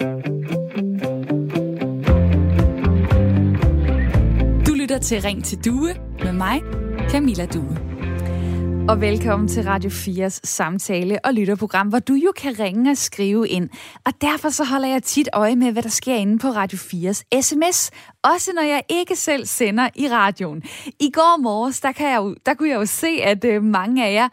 Du lytter til Ring til Due med mig, Camilla Due. Og velkommen til Radio 4's samtale- og lytterprogram, hvor du jo kan ringe og skrive ind. Og derfor så holder jeg tit øje med, hvad der sker inde på Radio 4's sms. Også når jeg ikke selv sender i radioen. I går morges, der, kan jeg jo, der kunne jeg jo se, at øh, mange af jer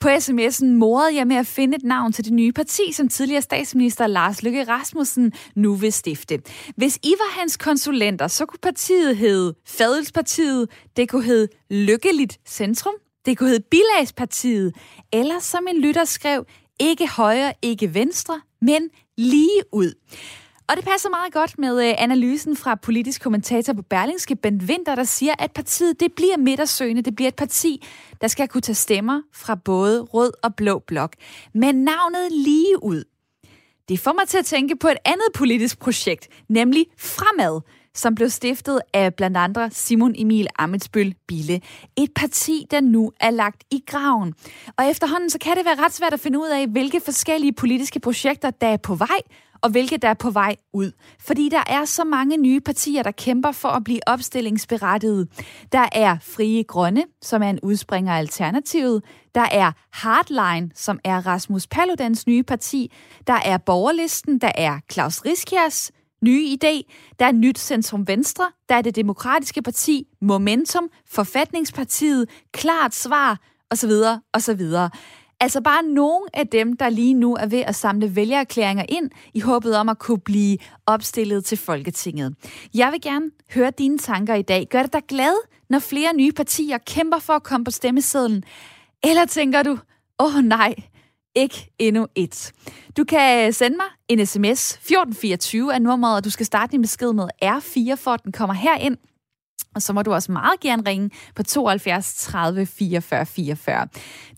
på sms'en morede jeg med at finde et navn til det nye parti, som tidligere statsminister Lars Løkke Rasmussen nu vil stifte. Hvis I var hans konsulenter, så kunne partiet hedde Fadelspartiet, det kunne hedde Lykkeligt Centrum, det kunne hedde Bilagspartiet, eller som en lytter skrev, ikke højre, ikke venstre, men lige ud. Og det passer meget godt med øh, analysen fra politisk kommentator på Berlingske, Bent Winter, der siger, at partiet det bliver midtersøgende. Det bliver et parti, der skal kunne tage stemmer fra både rød og blå blok. Men navnet lige ud. Det får mig til at tænke på et andet politisk projekt, nemlig Fremad, som blev stiftet af blandt andre Simon Emil Amitsbøl Bille. Et parti, der nu er lagt i graven. Og efterhånden så kan det være ret svært at finde ud af, hvilke forskellige politiske projekter, der er på vej, og hvilke der er på vej ud. Fordi der er så mange nye partier, der kæmper for at blive opstillingsberettiget. Der er Frie Grønne, som er en udspringer af Alternativet. Der er Hardline, som er Rasmus Paludans nye parti. Der er Borgerlisten, der er Claus Riskjærs nye idé. Der er Nyt Centrum Venstre. Der er det Demokratiske Parti, Momentum, Forfatningspartiet, Klart Svar, osv. osv. Altså bare nogle af dem, der lige nu er ved at samle vælgererklæringer ind i håbet om at kunne blive opstillet til Folketinget. Jeg vil gerne høre dine tanker i dag. Gør det dig glad, når flere nye partier kæmper for at komme på stemmesedlen? Eller tænker du, åh oh, nej, ikke endnu et. Du kan sende mig en sms. 1424 er nummeret, og du skal starte din besked med R4, for at den kommer herind. Og så må du også meget gerne ringe på 72 30 44 44.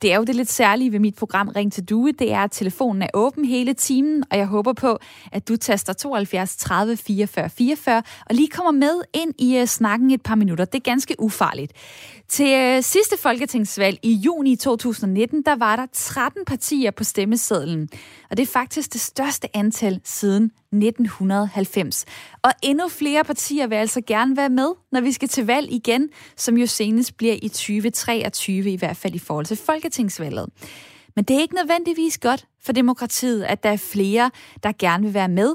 Det er jo det lidt særlige ved mit program Ring til Due, det er, at telefonen er åben hele timen, og jeg håber på, at du taster 72 30 44 44 og lige kommer med ind i uh, snakken et par minutter. Det er ganske ufarligt. Til øh, sidste folketingsvalg i juni 2019, der var der 13 partier på stemmesedlen, og det er faktisk det største antal siden 1990. Og endnu flere partier vil altså gerne være med, når vi skal til valg igen, som jo senest bliver i 2023, i hvert fald i forhold til folketingsvalget. Men det er ikke nødvendigvis godt for demokratiet, at der er flere, der gerne vil være med.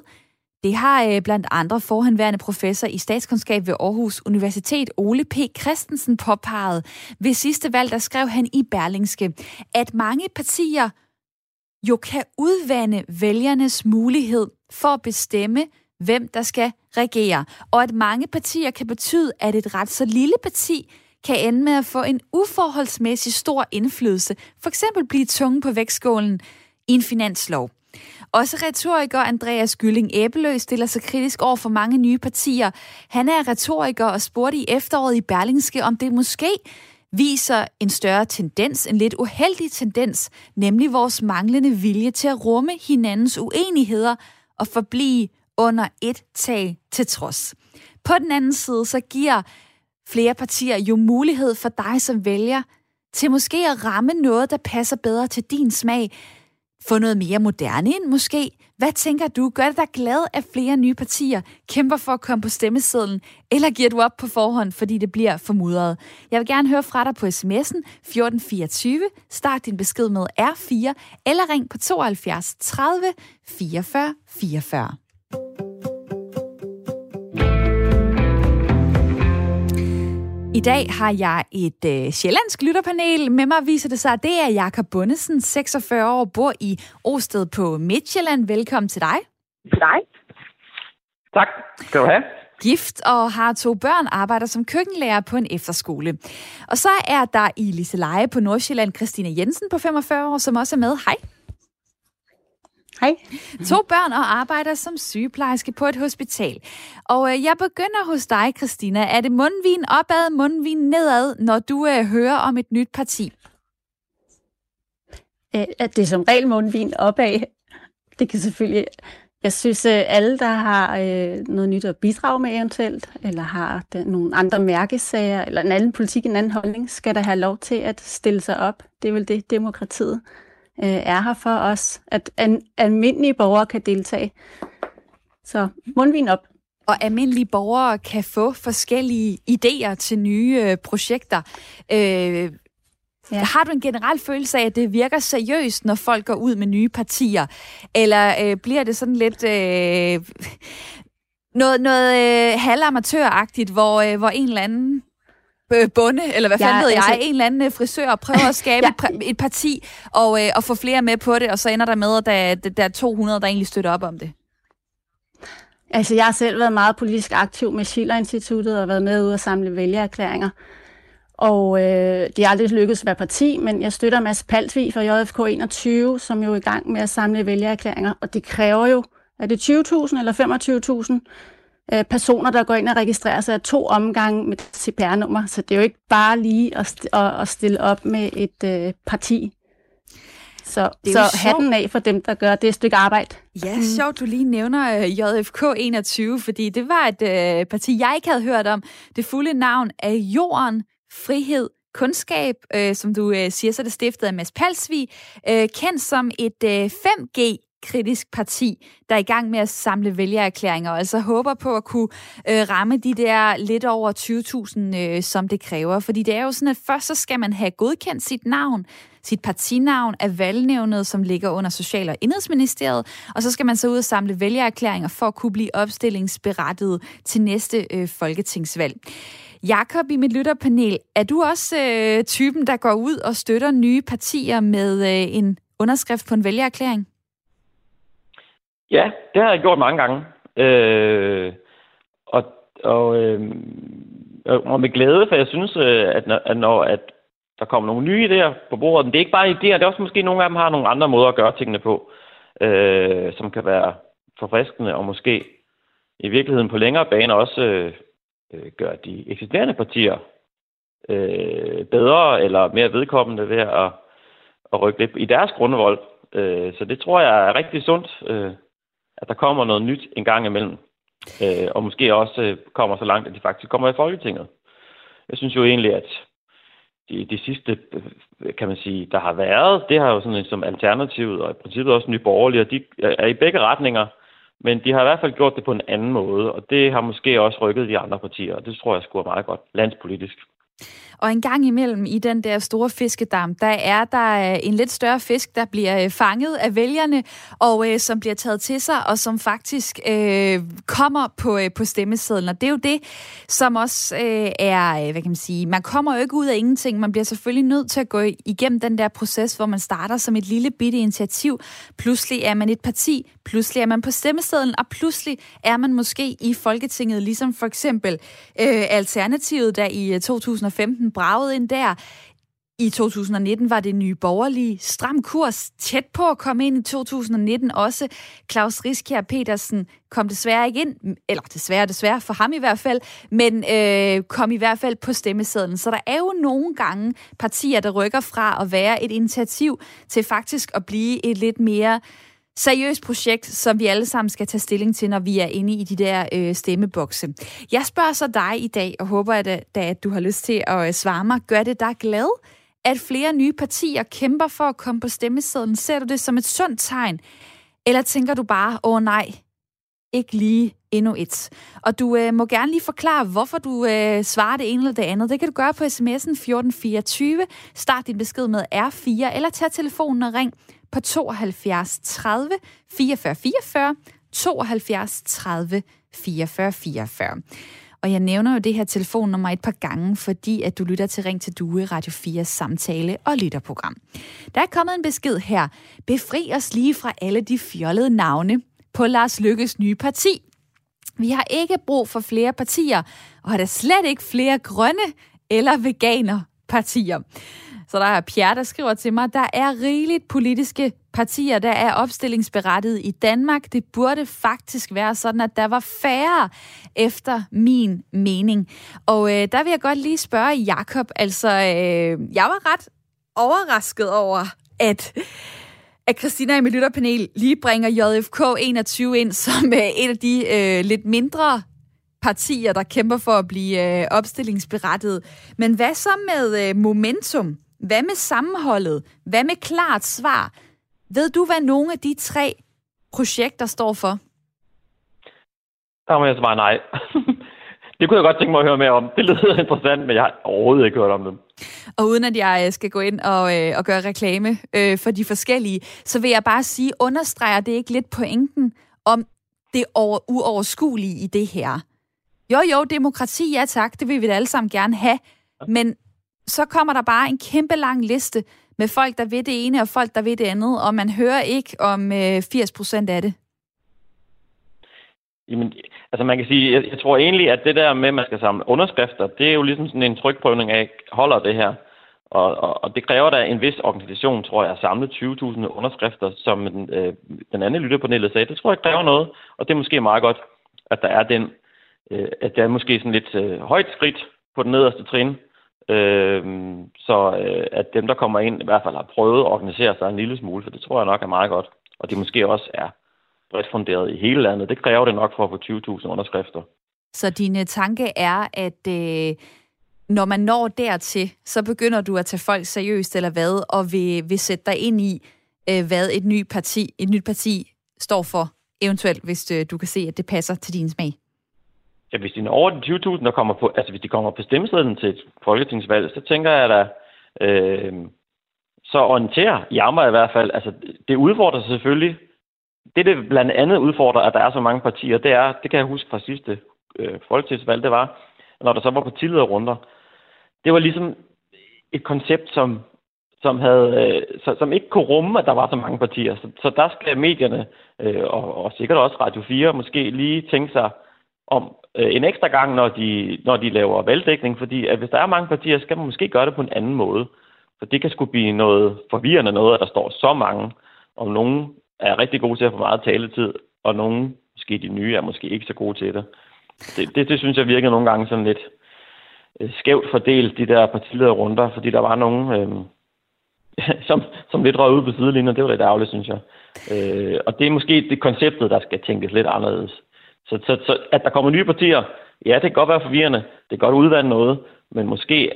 Det har øh, blandt andre forhenværende professor i statskundskab ved Aarhus Universitet, Ole P. Christensen, påpeget. Ved sidste valg, der skrev han i Berlingske, at mange partier jo kan udvande vælgernes mulighed for at bestemme, hvem der skal regere, og at mange partier kan betyde, at et ret så lille parti kan ende med at få en uforholdsmæssig stor indflydelse, for eksempel blive tunge på vægtskålen i en finanslov. Også retoriker Andreas Gylling Æbelø stiller sig kritisk over for mange nye partier. Han er retoriker og spurgte i efteråret i Berlingske, om det måske viser en større tendens, en lidt uheldig tendens, nemlig vores manglende vilje til at rumme hinandens uenigheder og forblive under et tag til trods. På den anden side, så giver flere partier jo mulighed for dig som vælger til måske at ramme noget, der passer bedre til din smag. Få noget mere moderne ind måske. Hvad tænker du? Gør det dig glad, at flere nye partier kæmper for at komme på stemmesedlen? Eller giver du op på forhånd, fordi det bliver formudret? Jeg vil gerne høre fra dig på sms'en 1424. Start din besked med R4, eller ring på 72 30 44 44. I dag har jeg et øh, sjællandsk lytterpanel. Med mig viser det sig, at det er Jakob Bundesen, 46 år, bor i Osted på Midtjylland. Velkommen til dig. Til dig. Tak skal du have. Gift og har to børn, arbejder som køkkenlærer på en efterskole. Og så er der i Liseleje på Nordsjælland Christina Jensen på 45 år, som også er med. Hej. Hej. To børn og arbejder som sygeplejerske på et hospital. Og øh, jeg begynder hos dig, Christina. Er det mundvin opad, mundvin nedad, når du øh, hører om et nyt parti? At det er som regel mundvin opad. Det kan selvfølgelig... Jeg synes, at alle, der har øh, noget nyt at bidrage med eventuelt, eller har den, nogle andre mærkesager, eller en anden politik, en anden holdning, skal der have lov til at stille sig op. Det er vel det, demokratiet øh, er her for os, at an, almindelige borgere kan deltage. Så mundvin op. Og almindelige borgere kan få forskellige idéer til nye øh, projekter. Øh, Ja. Har du en generel følelse af, at det virker seriøst, når folk går ud med nye partier? Eller øh, bliver det sådan lidt øh, noget, noget øh, halvamatøragtigt, hvor, øh, hvor en eller anden bonde, eller hvad fanden ja, ved jeg, altså, en eller anden øh, frisør prøver at skabe ja. et, et parti og, øh, og få flere med på det, og så ender der med, at der, der er 200, der egentlig støtter op om det. Altså, jeg har selv været meget politisk aktiv med Schiller-instituttet og været med ud at samle vælgererklæringer. Og øh, det er aldrig lykkedes at være parti, men jeg støtter Mads Palsvig fra JFK 21, som jo er i gang med at samle vælgererklæringer. Og det kræver jo, er det 20.000 eller 25.000 øh, personer, der går ind og registrerer sig af to omgange med CPR-nummer. Så det er jo ikke bare lige at, st- at stille op med et øh, parti. Så, det så hatten af for dem, der gør det stykke arbejde. Ja, mm. sjovt, du lige nævner øh, JFK 21, fordi det var et øh, parti, jeg ikke havde hørt om. Det fulde navn er Jorden, Frihed, Kundskab, øh, som du øh, siger, så det stiftet af Mads Palsvig, øh, kendt som et øh, 5G kritisk parti, der er i gang med at samle vælgererklæringer, og altså håber på at kunne øh, ramme de der lidt over 20.000, øh, som det kræver. Fordi det er jo sådan, at først så skal man have godkendt sit navn, sit partinavn af valgnævnet, som ligger under Social- og Indrigsministeriet, og så skal man så ud og samle vælgererklæringer for at kunne blive opstillingsberettiget til næste øh, folketingsvalg. Jakob i mit lytterpanel, er du også øh, typen, der går ud og støtter nye partier med øh, en underskrift på en vælgererklæring? Ja, det har jeg gjort mange gange. Øh, og, og, øh, og med glæde, for jeg synes, øh, at når, at når at der kommer nogle nye idéer på bordet, men det er ikke bare idéer, det er også måske nogle af dem har nogle andre måder at gøre tingene på, øh, som kan være forfriskende og måske i virkeligheden på længere bane også øh, gør gøre de eksisterende partier øh, bedre eller mere vedkommende ved at, at rykke lidt i deres grundvold. Øh, så det tror jeg er rigtig sundt. Øh, at der kommer noget nyt en gang imellem. Øh, og måske også øh, kommer så langt, at de faktisk kommer i Folketinget. Jeg synes jo egentlig, at de, de sidste, øh, kan man sige, der har været, det har jo sådan som alternativet, og i princippet også nye borgerlige, og de øh, er i begge retninger, men de har i hvert fald gjort det på en anden måde, og det har måske også rykket de andre partier, og det tror jeg skulle være meget godt landspolitisk. Og en gang imellem i den der store fiskedam, der er der øh, en lidt større fisk, der bliver øh, fanget af vælgerne, og øh, som bliver taget til sig, og som faktisk øh, kommer på, øh, på stemmesedlen. Og det er jo det, som også øh, er, øh, hvad kan man sige, man kommer jo ikke ud af ingenting. Man bliver selvfølgelig nødt til at gå igennem den der proces, hvor man starter som et lille bitte initiativ. Pludselig er man et parti, pludselig er man på stemmesedlen, og pludselig er man måske i Folketinget, ligesom for eksempel øh, Alternativet, der i 2015 bragede ind der. I 2019 var det nye borgerlige stram kurs tæt på at komme ind i 2019 også. Claus Riskjær Petersen kom desværre ikke ind, eller desværre, desværre for ham i hvert fald, men øh, kom i hvert fald på stemmesedlen. Så der er jo nogle gange partier, der rykker fra at være et initiativ til faktisk at blive et lidt mere seriøst projekt, som vi alle sammen skal tage stilling til, når vi er inde i de der øh, stemmebokse. Jeg spørger så dig i dag, og håber, at, øh, at, at du har lyst til at øh, svare mig. Gør det dig glad, at flere nye partier kæmper for at komme på stemmesedlen? Ser du det som et sundt tegn? Eller tænker du bare, åh oh, nej, ikke lige endnu et. Og du øh, må gerne lige forklare, hvorfor du øh, svarer det ene eller det andet. Det kan du gøre på sms'en 1424. Start din besked med R4, eller tag telefonen og ring på 72 30 44 44, 72 30 44 44. Og jeg nævner jo det her telefonnummer et par gange, fordi at du lytter til Ring til Due, Radio 4 samtale og lytterprogram. Der er kommet en besked her. Befri os lige fra alle de fjollede navne på Lars Lykkes nye parti. Vi har ikke brug for flere partier, og har da slet ikke flere grønne eller veganer partier. Så der er Pierre, der skriver til mig, der er rigeligt politiske partier, der er opstillingsberettiget i Danmark. Det burde faktisk være sådan, at der var færre efter min mening. Og øh, der vil jeg godt lige spørge Jakob. Altså, øh, jeg var ret overrasket over, at at Christina i mit lytterpanel lige bringer JFK 21 ind som øh, et af de øh, lidt mindre partier, der kæmper for at blive øh, opstillingsberettet. Men hvad så med øh, momentum? Hvad med sammenholdet? Hvad med klart svar? Ved du, hvad nogle af de tre projekter står for? Der må jeg svare nej. det kunne jeg godt tænke mig at høre mere om. Det lyder interessant, men jeg har overhovedet ikke hørt om dem. Og uden at jeg øh, skal gå ind og, øh, og gøre reklame øh, for de forskellige, så vil jeg bare sige, understreger det ikke lidt pointen om det over, uoverskuelige i det her? Jo, jo, demokrati, ja tak, det vil vi da alle sammen gerne have, men så kommer der bare en kæmpe lang liste med folk, der ved det ene, og folk, der ved det andet, og man hører ikke om øh, 80 procent af det. Jamen, altså man kan sige, jeg, jeg tror egentlig, at det der med, at man skal samle underskrifter, det er jo ligesom sådan en trykprøvning af, holder det her. Og, og, og det kræver da en vis organisation, tror jeg, at samle 20.000 underskrifter, som den, øh, den anden lytterpanelet sagde. Det tror jeg kræver noget, og det er måske meget godt, at der er den, øh, at der er måske sådan lidt øh, højt skridt på den nederste trin, øh, så øh, at dem, der kommer ind, i hvert fald har prøvet at organisere sig en lille smule, for det tror jeg nok er meget godt. Og det måske også er bredt funderet i hele landet. Det kræver det nok for at få 20.000 underskrifter. Så din øh, tanke er, at øh, når man når dertil, så begynder du at tage folk seriøst, eller hvad, og vil, vil sætte dig ind i, øh, hvad et, ny parti, et nyt parti står for, eventuelt, hvis øh, du kan se, at det passer til din smag? Ja, hvis de når over de 20.000, der kommer på, altså hvis de kommer på stemmesedlen til et folketingsvalg, så tænker jeg da, øh, så orienterer jammer i hvert fald, altså det udfordrer selvfølgelig det, det blandt andet udfordrer, at der er så mange partier, det er, det kan jeg huske fra sidste øh, folketingsvalg, det var, når der så var partilederrunder, det var ligesom et koncept, som, som, havde, øh, som ikke kunne rumme, at der var så mange partier. Så, så der skal medierne, øh, og, og sikkert også Radio 4, måske lige tænke sig om øh, en ekstra gang, når de, når de laver valgdækning, fordi at hvis der er mange partier, skal man måske gøre det på en anden måde. For det kan sgu blive noget forvirrende noget, at der står så mange, og nogen er rigtig gode til at få meget taletid, og nogen, måske de nye, er måske ikke så gode til det. Det, det, det synes jeg virkede nogle gange sådan lidt øh, skævt fordelt, de der partilederrunder, fordi der var nogen, øh, som, som lidt røg ud på sidelinjen. Det var lidt ærgerligt, synes jeg. Øh, og det er måske det konceptet, der skal tænkes lidt anderledes. Så, så, så at der kommer nye partier, ja, det kan godt være forvirrende, det kan godt udvande noget, men måske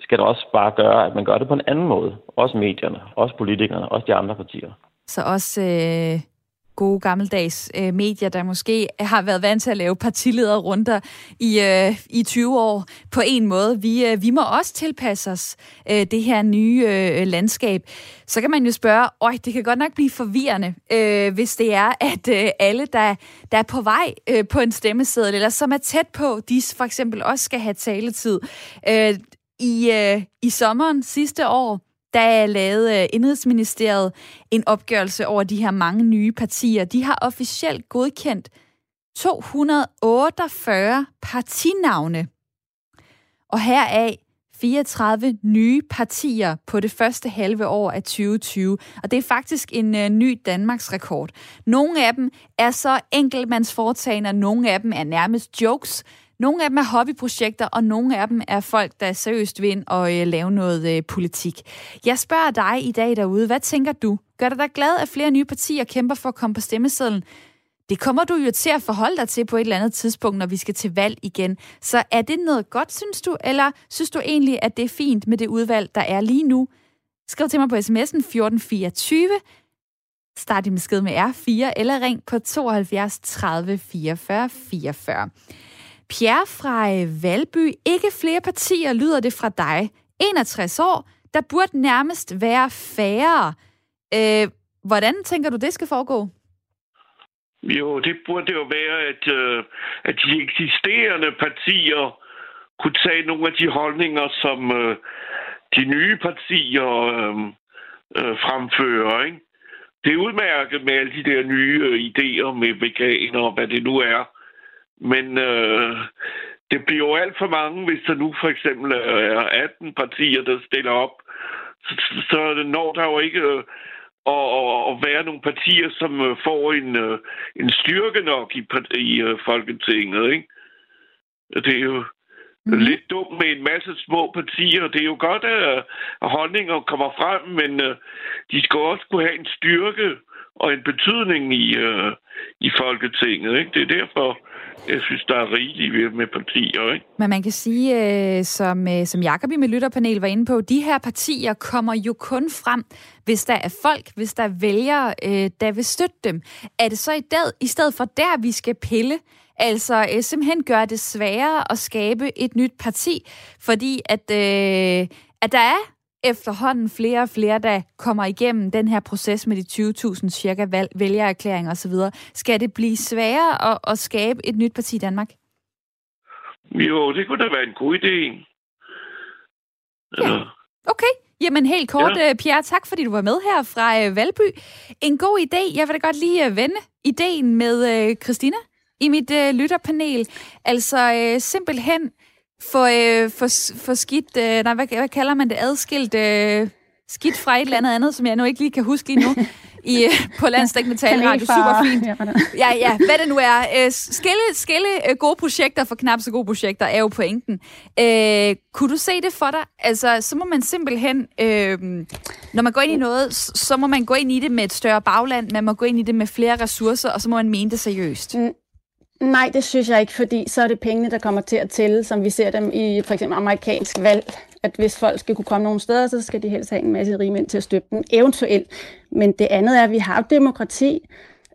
skal det også bare gøre, at man gør det på en anden måde. Også medierne, også politikerne, også de andre partier. Så også øh, gode gammeldags øh, medier, der måske har været vant til at lave partilederrunder i, øh, i 20 år på en måde. Vi, øh, vi må også tilpasse os øh, det her nye øh, landskab. Så kan man jo spørge, øj, det kan godt nok blive forvirrende, øh, hvis det er, at øh, alle, der, der er på vej øh, på en stemmeseddel, eller som er tæt på, de for eksempel også skal have taletid. Øh, i, øh, I sommeren sidste år, der lavede øh, Indrigsministeriet en opgørelse over de her mange nye partier. De har officielt godkendt 248 partinavne. Og heraf 34 nye partier på det første halve år af 2020. Og det er faktisk en øh, ny Danmarks rekord. Nogle af dem er så enkeltmandsforetagende, og nogle af dem er nærmest jokes. Nogle af dem er hobbyprojekter, og nogle af dem er folk, der er seriøst vil ind og øh, lave noget øh, politik. Jeg spørger dig i dag derude, hvad tænker du? Gør det dig glad, at flere nye partier kæmper for at komme på stemmesedlen? Det kommer du jo til at forholde dig til på et eller andet tidspunkt, når vi skal til valg igen. Så er det noget godt, synes du? Eller synes du egentlig, at det er fint med det udvalg, der er lige nu? Skriv til mig på sms'en 1424. Start din besked med R4 eller ring på 72 30 44 44. Pierre fra øh, Valby. Ikke flere partier lyder det fra dig. 61 år. Der burde nærmest være færre. Øh, hvordan tænker du, det skal foregå? Jo, det burde jo være, at, øh, at de eksisterende partier kunne tage nogle af de holdninger, som øh, de nye partier øh, øh, fremfører. Ikke? Det er udmærket med alle de der nye øh, idéer med veganer og hvad det nu er. Men øh, det bliver jo alt for mange, hvis der nu for eksempel er 18 partier, der stiller op. Så, så når der jo ikke øh, at, at være nogle partier, som øh, får en, øh, en styrke nok i, i uh, Folketinget. Ikke? Det er jo mm. lidt dumt med en masse små partier. Det er jo godt, at, at holdninger kommer frem, men uh, de skal også kunne have en styrke og en betydning i, øh, i Folketinget. Ikke? Det er derfor, jeg synes, der er rigeligt med partier. Ikke? Men man kan sige, øh, som, øh, som Jacob i mit lytterpanel var inde på, de her partier kommer jo kun frem, hvis der er folk, hvis der er vælgere, øh, der vil støtte dem. Er det så i, dag, i stedet for der, vi skal pille? Altså øh, simpelthen gøre det sværere at skabe et nyt parti, fordi at, øh, at der er efterhånden flere og flere, der kommer igennem den her proces med de 20.000 cirka valg, vælgererklæringer osv. Skal det blive sværere at, at skabe et nyt parti i Danmark? Jo, det kunne da være en god idé. Ja. Okay. Jamen helt kort, ja. Øh, Pierre, tak fordi du var med her fra øh, Valby. En god idé. Jeg vil da godt lige øh, vende ideen med Christina i mit lytterpanel. Altså simpelthen få, øh, for, for skidt, øh, nej, hvad, hvad kalder man det, adskilt øh, skidt fra et eller andet andet, som jeg nu ikke lige kan huske lige nu, i, øh, på Landstækkende Taleradio. Super fint. Ja, ja, hvad det nu er. Øh, skille, skille øh, gode projekter for knap så gode projekter er jo pointen. Øh, kunne du se det for dig? Altså, så må man simpelthen, øh, når man går ind i noget, så må man gå ind i det med et større bagland, man må gå ind i det med flere ressourcer, og så må man mene det seriøst. Nej, det synes jeg ikke, fordi så er det pengene, der kommer til at tælle, som vi ser dem i for eksempel amerikansk valg. At hvis folk skal kunne komme nogle steder, så skal de helst have en masse rigmænd til at støtte dem, eventuelt. Men det andet er, at vi har demokrati,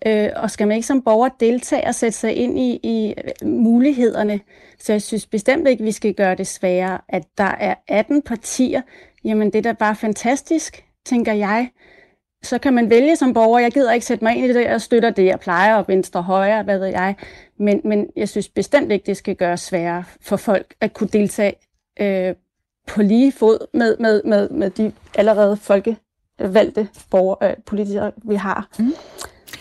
øh, og skal man ikke som borger deltage og sætte sig ind i, i mulighederne. Så jeg synes bestemt ikke, vi skal gøre det sværere, at der er 18 partier. Jamen, det er da bare fantastisk, tænker jeg så kan man vælge som borger, jeg gider ikke sætte mig ind i det, jeg støtter det, jeg plejer, og venstre højre, hvad ved jeg. Men, men jeg synes bestemt ikke, det skal gøre sværere for folk at kunne deltage øh, på lige fod med, med, med, med de allerede folkevalgte borger, øh, politikere, vi har. Mm.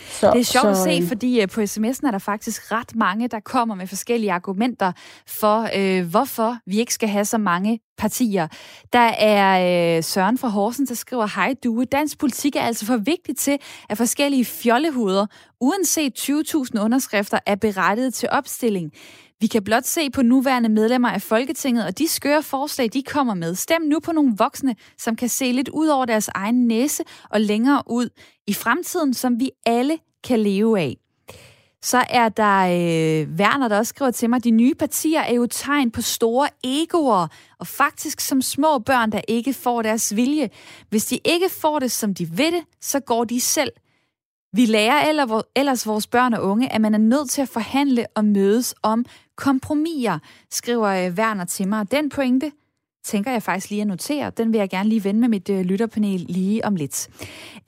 Så, det er sjovt så, at se, fordi øh, på sms'en er der faktisk ret mange, der kommer med forskellige argumenter for, øh, hvorfor vi ikke skal have så mange partier. Der er øh, Søren fra Horsens, der skriver, Hej du, dansk politik er altså for vigtigt til, at forskellige fjollehuder, uanset 20.000 underskrifter, er berettiget til opstilling. Vi kan blot se på nuværende medlemmer af Folketinget, og de skøre forslag, de kommer med. Stem nu på nogle voksne, som kan se lidt ud over deres egen næse og længere ud i fremtiden, som vi alle kan leve af. Så er der øh, Werner, der også skriver til mig, de nye partier er jo tegn på store egoer, og faktisk som små børn, der ikke får deres vilje. Hvis de ikke får det, som de vil det, så går de selv. Vi lærer ellers vores børn og unge, at man er nødt til at forhandle og mødes om kompromiser, skriver øh, Werner til mig. Den pointe, tænker jeg faktisk lige at notere. Den vil jeg gerne lige vende med mit øh, lytterpanel lige om lidt.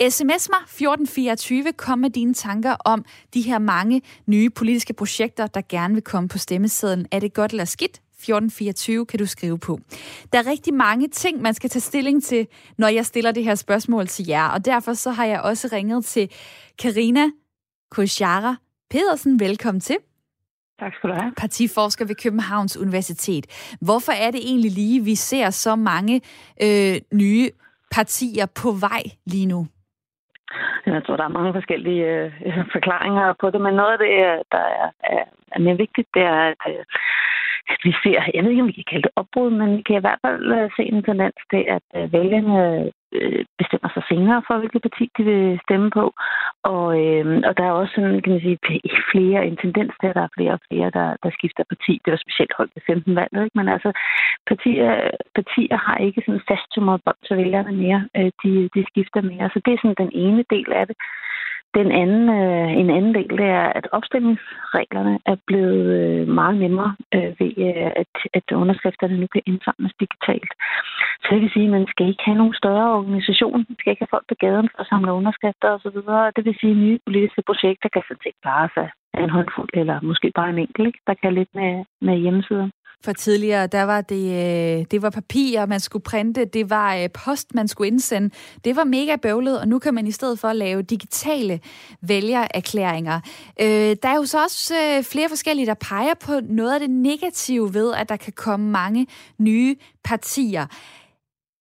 SMS mig 1424, kom med dine tanker om de her mange nye politiske projekter, der gerne vil komme på stemmesedlen. Er det godt eller skidt? 1424 kan du skrive på. Der er rigtig mange ting, man skal tage stilling til, når jeg stiller det her spørgsmål til jer, og derfor så har jeg også ringet til Karina Koshara Pedersen. Velkommen til. Tak skal du have. Partiforsker ved Københavns Universitet. Hvorfor er det egentlig lige, vi ser så mange øh, nye partier på vej lige nu? Jeg tror, der er mange forskellige øh, forklaringer på det, men noget af det, der er, er, er mere vigtigt, det er, at øh, vi ser, jeg ved ikke, om vi kan kalde det opbrud, men vi kan i hvert fald øh, se en tendens til, at øh, vælgerne øh, bestemmer sig senere for, hvilket parti de vil stemme på. Og, øh, og der er også sådan, kan man sige, flere, en tendens til, at der er flere og flere, der, der skifter parti. Det var specielt holdt ved 15 valget, ikke? men altså partier, partier har ikke sådan fasttømret bånd til vælgerne mere. De, de skifter mere. Så det er sådan den ene del af det. Den anden, øh, en anden del det er, at opstillingsreglerne er blevet øh, meget nemmere øh, ved, øh, at, at underskrifterne nu kan indsamles digitalt. Så det vil sige, at man skal ikke have nogen større organisation. Man skal ikke have folk på gaden for at samle underskrifter osv. Det vil sige, at nye politiske projekter kan sådan set klare sig af en håndfuld, eller måske bare en enkelt, ikke? der kan lidt med, med hjemmesider. For tidligere, der var det, øh, det var papir, man skulle printe, det var øh, post, man skulle indsende. Det var mega bøvlet, og nu kan man i stedet for lave digitale vælgererklæringer. Øh, der er jo så også flere forskellige, der peger på noget af det negative ved, at der kan komme mange nye partier.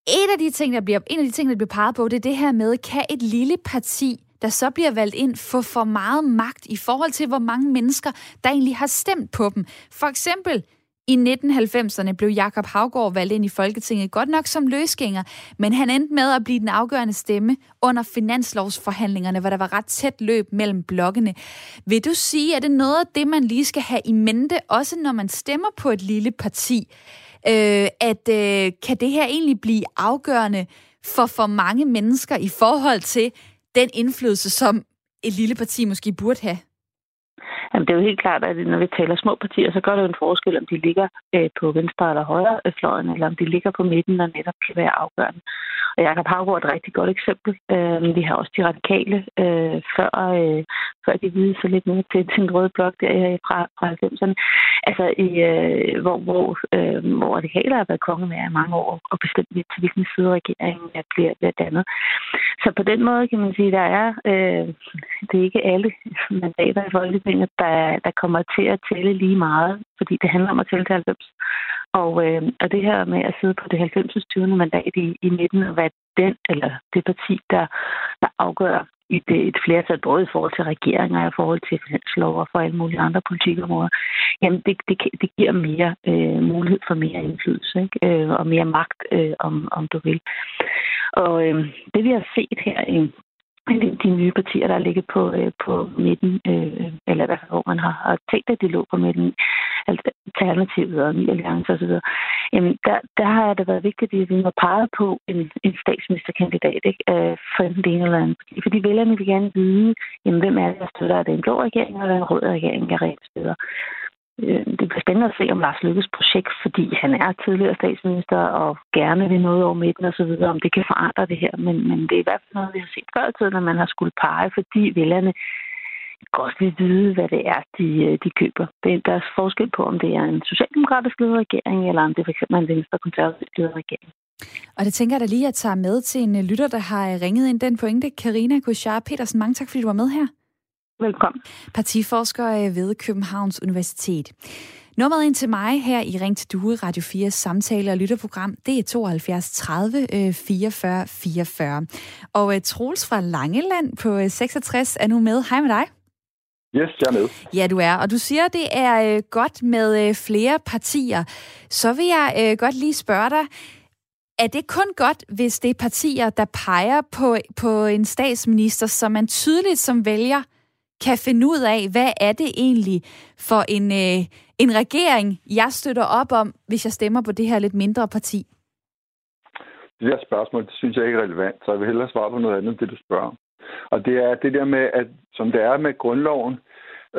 Et af de ting, der bliver, en af de ting, der bliver peget på, det er det her med, kan et lille parti der så bliver valgt ind, få for meget magt i forhold til, hvor mange mennesker, der egentlig har stemt på dem. For eksempel i 1990'erne blev Jakob Havgård valgt ind i Folketinget, godt nok som løsgænger, men han endte med at blive den afgørende stemme under finanslovsforhandlingerne, hvor der var ret tæt løb mellem blokkene. Vil du sige, at det noget af det, man lige skal have i mente, også når man stemmer på et lille parti, øh, at øh, kan det her egentlig blive afgørende for for mange mennesker i forhold til den indflydelse, som et lille parti måske burde have? Jamen, det er jo helt klart, at når vi taler små partier, så gør det jo en forskel, om de ligger øh, på venstre eller højre fløjen, eller om de ligger på midten og netop kan være afgørende. Og Jacob Havgaard er et rigtig godt eksempel. Øh, vi har også de radikale, øh, før, øh, før de videde så lidt mere til, til røde blok der øh, fra, fra 90'erne. Altså, i, øh, hvor, hvor, øh, hvor radikale har været konge med i mange år, og bestemt lidt til hvilken side regeringen bliver, bliver dannet. Så på den måde kan man sige, der er, øh, det er ikke alle mandater i Folketinget, der, der kommer til at tælle lige meget, fordi det handler om at tælle til 90. Og, øh, og det her med at sidde på det 90. 20. mandat i, i midten, og hvad den eller det parti, der, der afgør i det, et flertal, både i forhold til regeringer og i forhold til finanslov og for alle mulige andre politikområder, jamen det, det, det giver mere øh, mulighed for mere indflydelse ikke? Øh, og mere magt, øh, om, om du vil. Og øh, det vi har set her i de nye partier, der ligger på, øh, på midten, øh, eller i hvert fald, hvor man har, har tænkt, at de lå på midten, Alternativet og Ny Alliance osv., jamen der, der har det været vigtigt, at vi må pege på en, en statsministerkandidat ikke, øh, for enten det ene eller andet. Fordi vælgerne vil gerne vide, jamen, hvem er det, der støtter? Er det en blå regering eller en rød regering, jeg rent støtter? Øh, det bliver spændende at se om Lars Lykkes projekt, fordi han er tidligere statsminister og gerne vil noget over midten og så videre, om det kan forandre det her. Men, men det er i hvert fald noget, vi har set før i tiden, når man har skulle pege, fordi vælgerne godt vil vide, hvad det er, de, øh, de køber. Det er deres forskel på, om det er en socialdemokratisk ledet regering, eller om det er en venstre konservativ ledet regering. Og det tænker jeg da lige at tage med til en øh, lytter, der har ringet ind den pointe. Karina Kushar Petersen, mange tak, fordi du var med her. Velkommen. Partiforsker øh, ved Københavns Universitet. Nummeret ind til mig her i Ring til Due, Radio 4 samtale- og lytterprogram, det er 72 30 44 44. Og uh, Troels fra Langeland på 66 øh, er nu med. Hej med dig. Yes, jeg er med. Ja, du er. Og du siger, det er uh, godt med uh, flere partier. Så vil jeg uh, godt lige spørge dig, er det kun godt, hvis det er partier, der peger på, på en statsminister, som man tydeligt som vælger kan finde ud af, hvad er det egentlig for en, øh, en regering, jeg støtter op om, hvis jeg stemmer på det her lidt mindre parti? Det der spørgsmål, det synes jeg ikke er relevant, så jeg vil hellere svare på noget andet end det, du spørger om. Og det er det der med, at som det er med grundloven,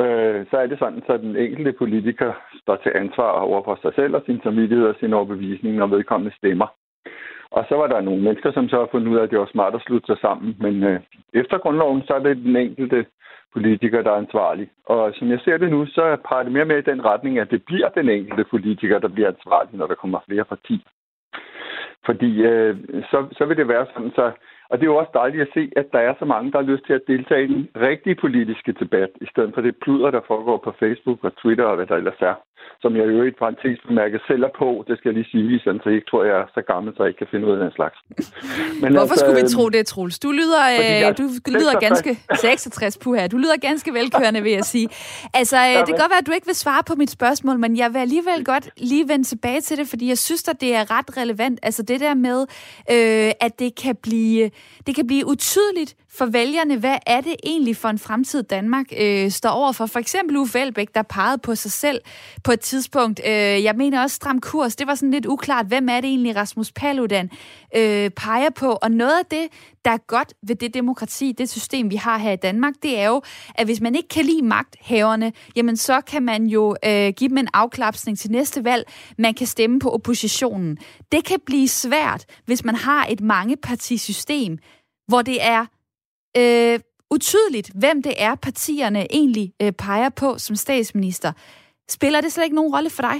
øh, så er det sådan, at den enkelte politiker står til ansvar over for sig selv og sin samvittighed og sin overbevisning, når vedkommende stemmer. Og så var der nogle mennesker, som så har fundet ud af, at det var smart at slutte sig sammen. Men øh, efter grundloven, så er det den enkelte politiker, der er ansvarlig. Og som jeg ser det nu, så peger det mere med i den retning, at det bliver den enkelte politiker, der bliver ansvarlig, når der kommer flere partier. Fordi øh, så, så vil det være sådan, så og det er jo også dejligt at se, at der er så mange, der har lyst til at deltage i den rigtige politiske debat, i stedet for det pluder, der foregår på Facebook og Twitter og hvad der ellers er. Som jeg jo i et parentes bemærket selv er på, det skal jeg lige sige, sådan, så jeg ikke tror, jeg er så gammel, så jeg ikke kan finde ud af den slags. Men Hvorfor altså, skulle vi tro det, Troels? Du lyder, øh, du lyder ganske... 66 puha. Du lyder ganske velkørende, vil jeg sige. Altså, øh, det kan godt være, at du ikke vil svare på mit spørgsmål, men jeg vil alligevel godt lige vende tilbage til det, fordi jeg synes, at det er ret relevant. Altså det der med, øh, at det kan blive det kan blive utydeligt for vælgerne, hvad er det egentlig for en fremtid, Danmark øh, står over for. For eksempel Uffe Elbæk, der pegede på sig selv på et tidspunkt. Øh, jeg mener også stram kurs. Det var sådan lidt uklart, hvem er det egentlig, Rasmus Paludan øh, peger på. Og noget af det, der er godt ved det demokrati, det system, vi har her i Danmark, det er jo, at hvis man ikke kan lide magthaverne, jamen så kan man jo øh, give dem en afklapsning til næste valg. Man kan stemme på oppositionen. Det kan blive svært, hvis man har et mangepartisystem, hvor det er øh, utydeligt, hvem det er, partierne egentlig øh, peger på som statsminister. Spiller det slet ikke nogen rolle for dig?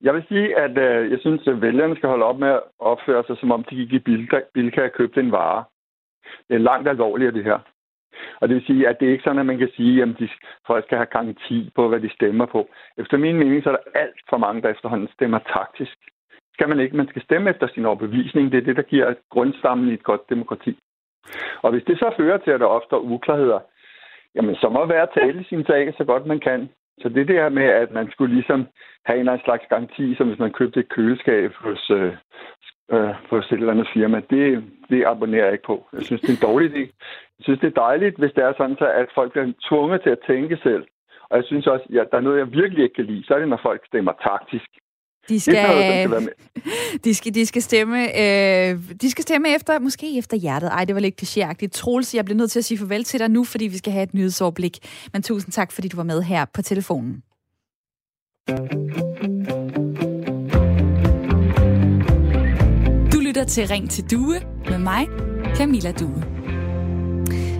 Jeg vil sige, at øh, jeg synes, at vælgerne skal holde op med at opføre sig, som om de gik i Bilka Bilka og købte en vare. Det er langt alvorligere, det her. Og det vil sige, at det er ikke sådan, at man kan sige, at de folk skal have garanti på, hvad de stemmer på. Efter min mening, så er der alt for mange, der efterhånden stemmer taktisk. Skal man ikke. Man skal stemme efter sin overbevisning. Det er det, der giver grundstammen i et godt demokrati. Og hvis det så fører til, at der opstår uklarheder, jamen så må være tale sin sag så godt man kan. Så det der med, at man skulle ligesom have en eller anden slags garanti, som hvis man købte et køleskab hos, øh, øh, hos et eller andet firma, det, det abonnerer jeg ikke på. Jeg synes, det er en dårlig idé. Jeg synes, det er dejligt, hvis det er sådan, så, at folk bliver tvunget til at tænke selv. Og jeg synes også, at der er noget, jeg virkelig ikke kan lide, så er det, når folk stemmer taktisk. De skal, noget, de skal, de skal stemme, øh, de skal stemme efter, måske efter hjertet. Ej, det var lidt klichéagtigt. Troels, jeg bliver nødt til at sige farvel til dig nu, fordi vi skal have et nyhedsoverblik. Men tusind tak, fordi du var med her på telefonen. Du lytter til Ring til Due med mig, Camilla Due.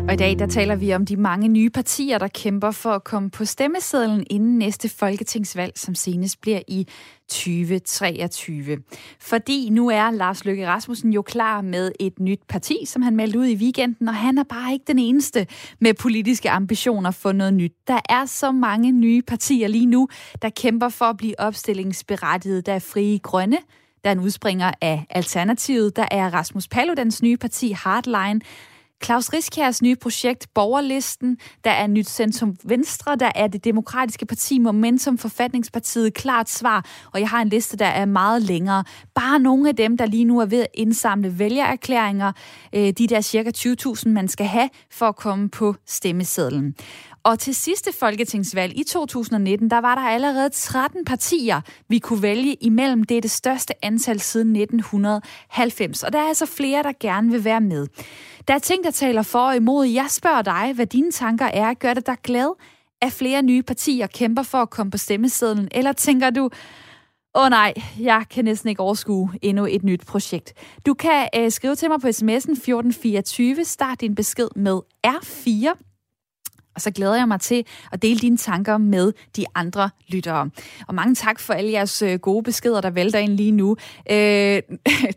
Og i dag der taler vi om de mange nye partier, der kæmper for at komme på stemmesedlen inden næste folketingsvalg, som senest bliver i 2023. Fordi nu er Lars Løkke Rasmussen jo klar med et nyt parti, som han meldte ud i weekenden, og han er bare ikke den eneste med politiske ambitioner for noget nyt. Der er så mange nye partier lige nu, der kæmper for at blive opstillingsberettiget. Der er Frie Grønne, der er en udspringer af Alternativet. Der er Rasmus Paludans nye parti Hardline. Claus Riskjærs nye projekt Borgerlisten, der er Nyt Centrum Venstre, der er det demokratiske parti Momentum Forfatningspartiet Klart Svar, og jeg har en liste, der er meget længere. Bare nogle af dem, der lige nu er ved at indsamle vælgererklæringer, øh, de der cirka 20.000, man skal have for at komme på stemmesedlen. Og til sidste folketingsvalg i 2019, der var der allerede 13 partier, vi kunne vælge imellem. Det er det største antal siden 1990. Og der er altså flere, der gerne vil være med. Der er ting, der taler for og imod. Jeg spørger dig, hvad dine tanker er. Gør det dig glad, at flere nye partier kæmper for at komme på stemmesedlen? Eller tænker du, Åh oh nej, jeg kan næsten ikke overskue endnu et nyt projekt. Du kan øh, skrive til mig på sms'en 1424, start din besked med R4, og så glæder jeg mig til at dele dine tanker med de andre lyttere. Og mange tak for alle jeres øh, gode beskeder, der vælter ind lige nu. Øh,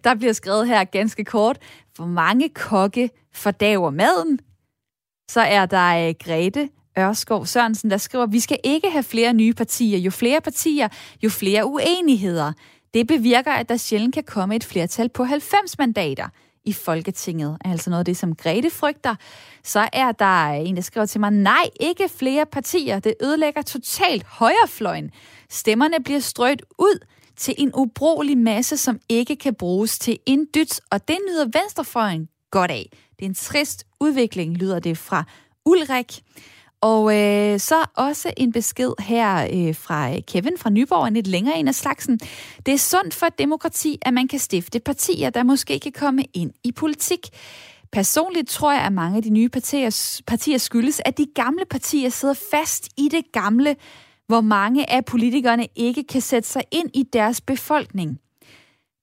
der bliver skrevet her ganske kort. Hvor mange kokke fordaver maden? Så er der øh, Grete Ørskov Sørensen, der skriver, vi skal ikke have flere nye partier. Jo flere partier, jo flere uenigheder. Det bevirker, at der sjældent kan komme et flertal på 90 mandater i Folketinget. Altså noget af det, som Grete frygter. Så er der en, der skriver til mig, nej, ikke flere partier. Det ødelægger totalt højrefløjen. Stemmerne bliver strøget ud til en ubrugelig masse, som ikke kan bruges til en dyt, og det nyder venstrefløjen godt af. Det er en trist udvikling, lyder det fra Ulrik. Og øh, så også en besked her øh, fra øh, Kevin fra Nyborg, en lidt længere en af slagsen. Det er sundt for et demokrati, at man kan stifte partier, der måske kan komme ind i politik. Personligt tror jeg, at mange af de nye partier, partier skyldes, at de gamle partier sidder fast i det gamle, hvor mange af politikerne ikke kan sætte sig ind i deres befolkning.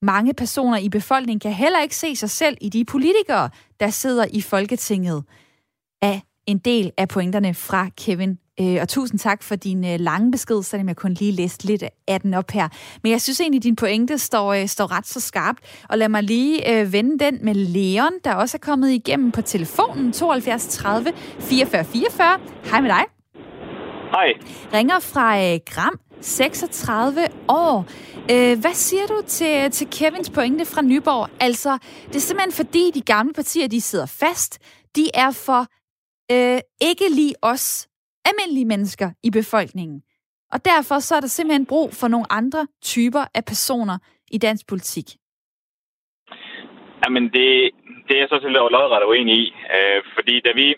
Mange personer i befolkningen kan heller ikke se sig selv i de politikere, der sidder i Folketinget. Af en del af pointerne fra Kevin. Øh, og tusind tak for din øh, lange besked, selvom jeg kun lige læste lidt af den op her. Men jeg synes egentlig, at din pointe står, øh, står ret så skarpt. Og lad mig lige øh, vende den med Leon, der også er kommet igennem på telefonen 72 30 44 44. Hej med dig. Hej. Ringer fra øh, Gram, 36 år. Øh, hvad siger du til, til Kevins pointe fra Nyborg? Altså, det er simpelthen fordi, de gamle partier, de sidder fast. De er for øh, ikke lige os almindelige mennesker i befolkningen. Og derfor så er der simpelthen brug for nogle andre typer af personer i dansk politik. Jamen, det, det er jeg så selvfølgelig allerede ret uenig i. Øh, fordi da vi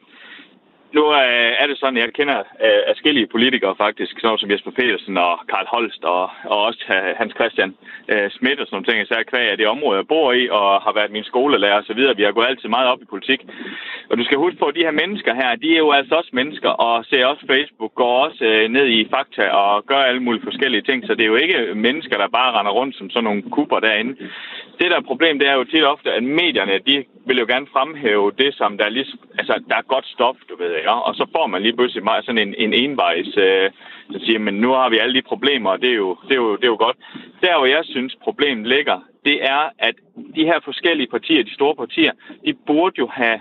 nu øh, er det sådan, at jeg kender øh, forskellige politikere faktisk, sådan som Jesper Petersen og Karl Holst og, og også øh, Hans Christian øh, Schmidt og sådan nogle ting, især kvæg af det område, jeg bor i og har været min skolelærer osv. Vi har gået altid meget op i politik. Og du skal huske på, at de her mennesker her, de er jo altså også mennesker og ser også Facebook, går også øh, ned i fakta og gør alle mulige forskellige ting. Så det er jo ikke mennesker, der bare render rundt som sådan nogle kuber derinde. Det der er problem, det er jo tit ofte, at medierne, de vil jo gerne fremhæve det, som der er, lige, altså, der er godt stof, du ved, ja? Og så får man lige pludselig sådan en, en envejs, øh, så siger men nu har vi alle de problemer, og det er, jo, det, er jo, det er jo godt. Der, hvor jeg synes, problemet ligger, det er, at de her forskellige partier, de store partier, de burde jo have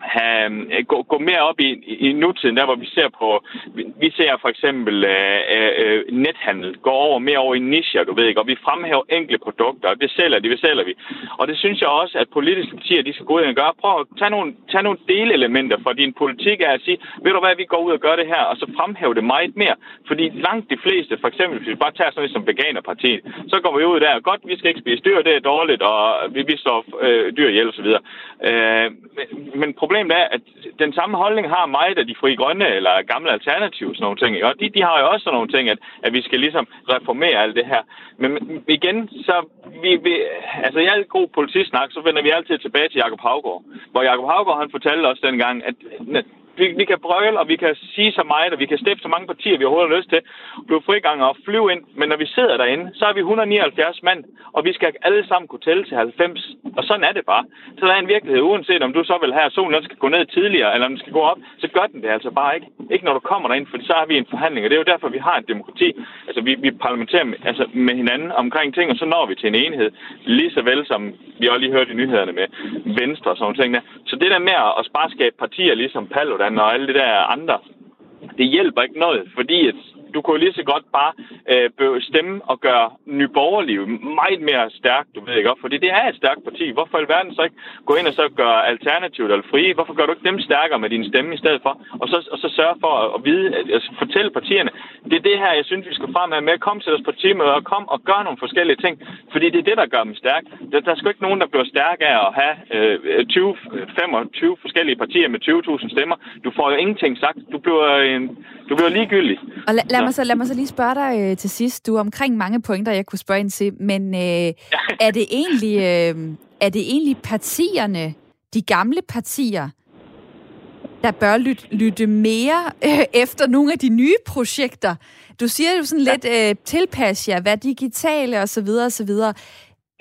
have, øh, gå, gå mere op i, i nutiden, der hvor vi ser på, vi ser for eksempel øh, øh, øh, nethandel gå over mere over i nischer, du ved ikke, og vi fremhæver enkle produkter, og det sælger de, det sælger vi. Og det synes jeg også, at politiske partier, de skal gå ud og gøre. Prøv at tage nogle, tage nogle delelementer fra din politik af at sige, ved du hvad, vi går ud og gør det her, og så fremhæve det meget mere. Fordi langt de fleste, for eksempel, hvis vi bare tager sådan noget som Veganerpartiet, så går vi ud der, godt, vi skal ikke spise dyr, det er dårligt, og vi, vi slår øh, dyr ihjel osv. Øh, men, men problemet er, at den samme holdning har mig, da de frie grønne eller gamle alternativ, sådan nogle ting. Og de, de har jo også sådan nogle ting, at, at vi skal ligesom reformere alt det her. Men igen, så vi, vi altså i alt god politisnak, så vender vi altid tilbage til Jakob Havgård. Hvor Jakob Havgård, han fortalte os dengang, at vi, vi kan brøle, og vi kan sige så meget, og vi kan stifte så mange partier, vi overhovedet har lyst til, blive friganger og flyve ind. Men når vi sidder derinde, så er vi 179 mand, og vi skal alle sammen kunne tælle til 90. Og sådan er det bare. Så der er en virkelighed, uanset om du så vil have, at solen skal gå ned tidligere, eller om den skal gå op, så gør den det altså bare ikke. Ikke når du kommer derind, for så har vi en forhandling, og det er jo derfor, vi har et demokrati. Altså, vi, vi parlamenterer med, altså, med hinanden omkring ting, og så når vi til en enhed. Lige så vel som vi også lige hørte i nyhederne med Venstre og sådan noget. ting der. Så det der med at bare skabe partier ligesom Paludan, Paludan og alle de der andre, det hjælper ikke noget, fordi at du kunne lige så godt bare øh, stemme og gøre nyborgerlige meget mere stærkt, du ved ikke godt, fordi det er et stærkt parti. Hvorfor i verden så ikke gå ind og så gøre alternativet eller frie? Hvorfor gør du ikke dem stærkere med din stemme i stedet for? Og så, og så sørge for at, at vide, at, at fortælle partierne, det er det her, jeg synes, vi skal frem med. Kom til deres partimøder og kom og gør nogle forskellige ting, fordi det er det, der gør dem stærke. Der, der er sgu ikke nogen, der bliver stærke af at have øh, 20, 25 øh, forskellige partier med 20.000 stemmer. Du får jo ingenting sagt. Du bliver, en, du bliver ligegyldig. Og la- lad, mig så, lad mig så lige spørge dig øh, til sidst. Du er omkring mange pointer, jeg kunne spørge ind til, men øh, er, det egentlig, øh, er det egentlig partierne, de gamle partier, der bør lytte, lytte mere øh, efter nogle af de nye projekter? Du siger jo sådan lidt, øh, tilpas jer, hvad digitale og så videre og så videre.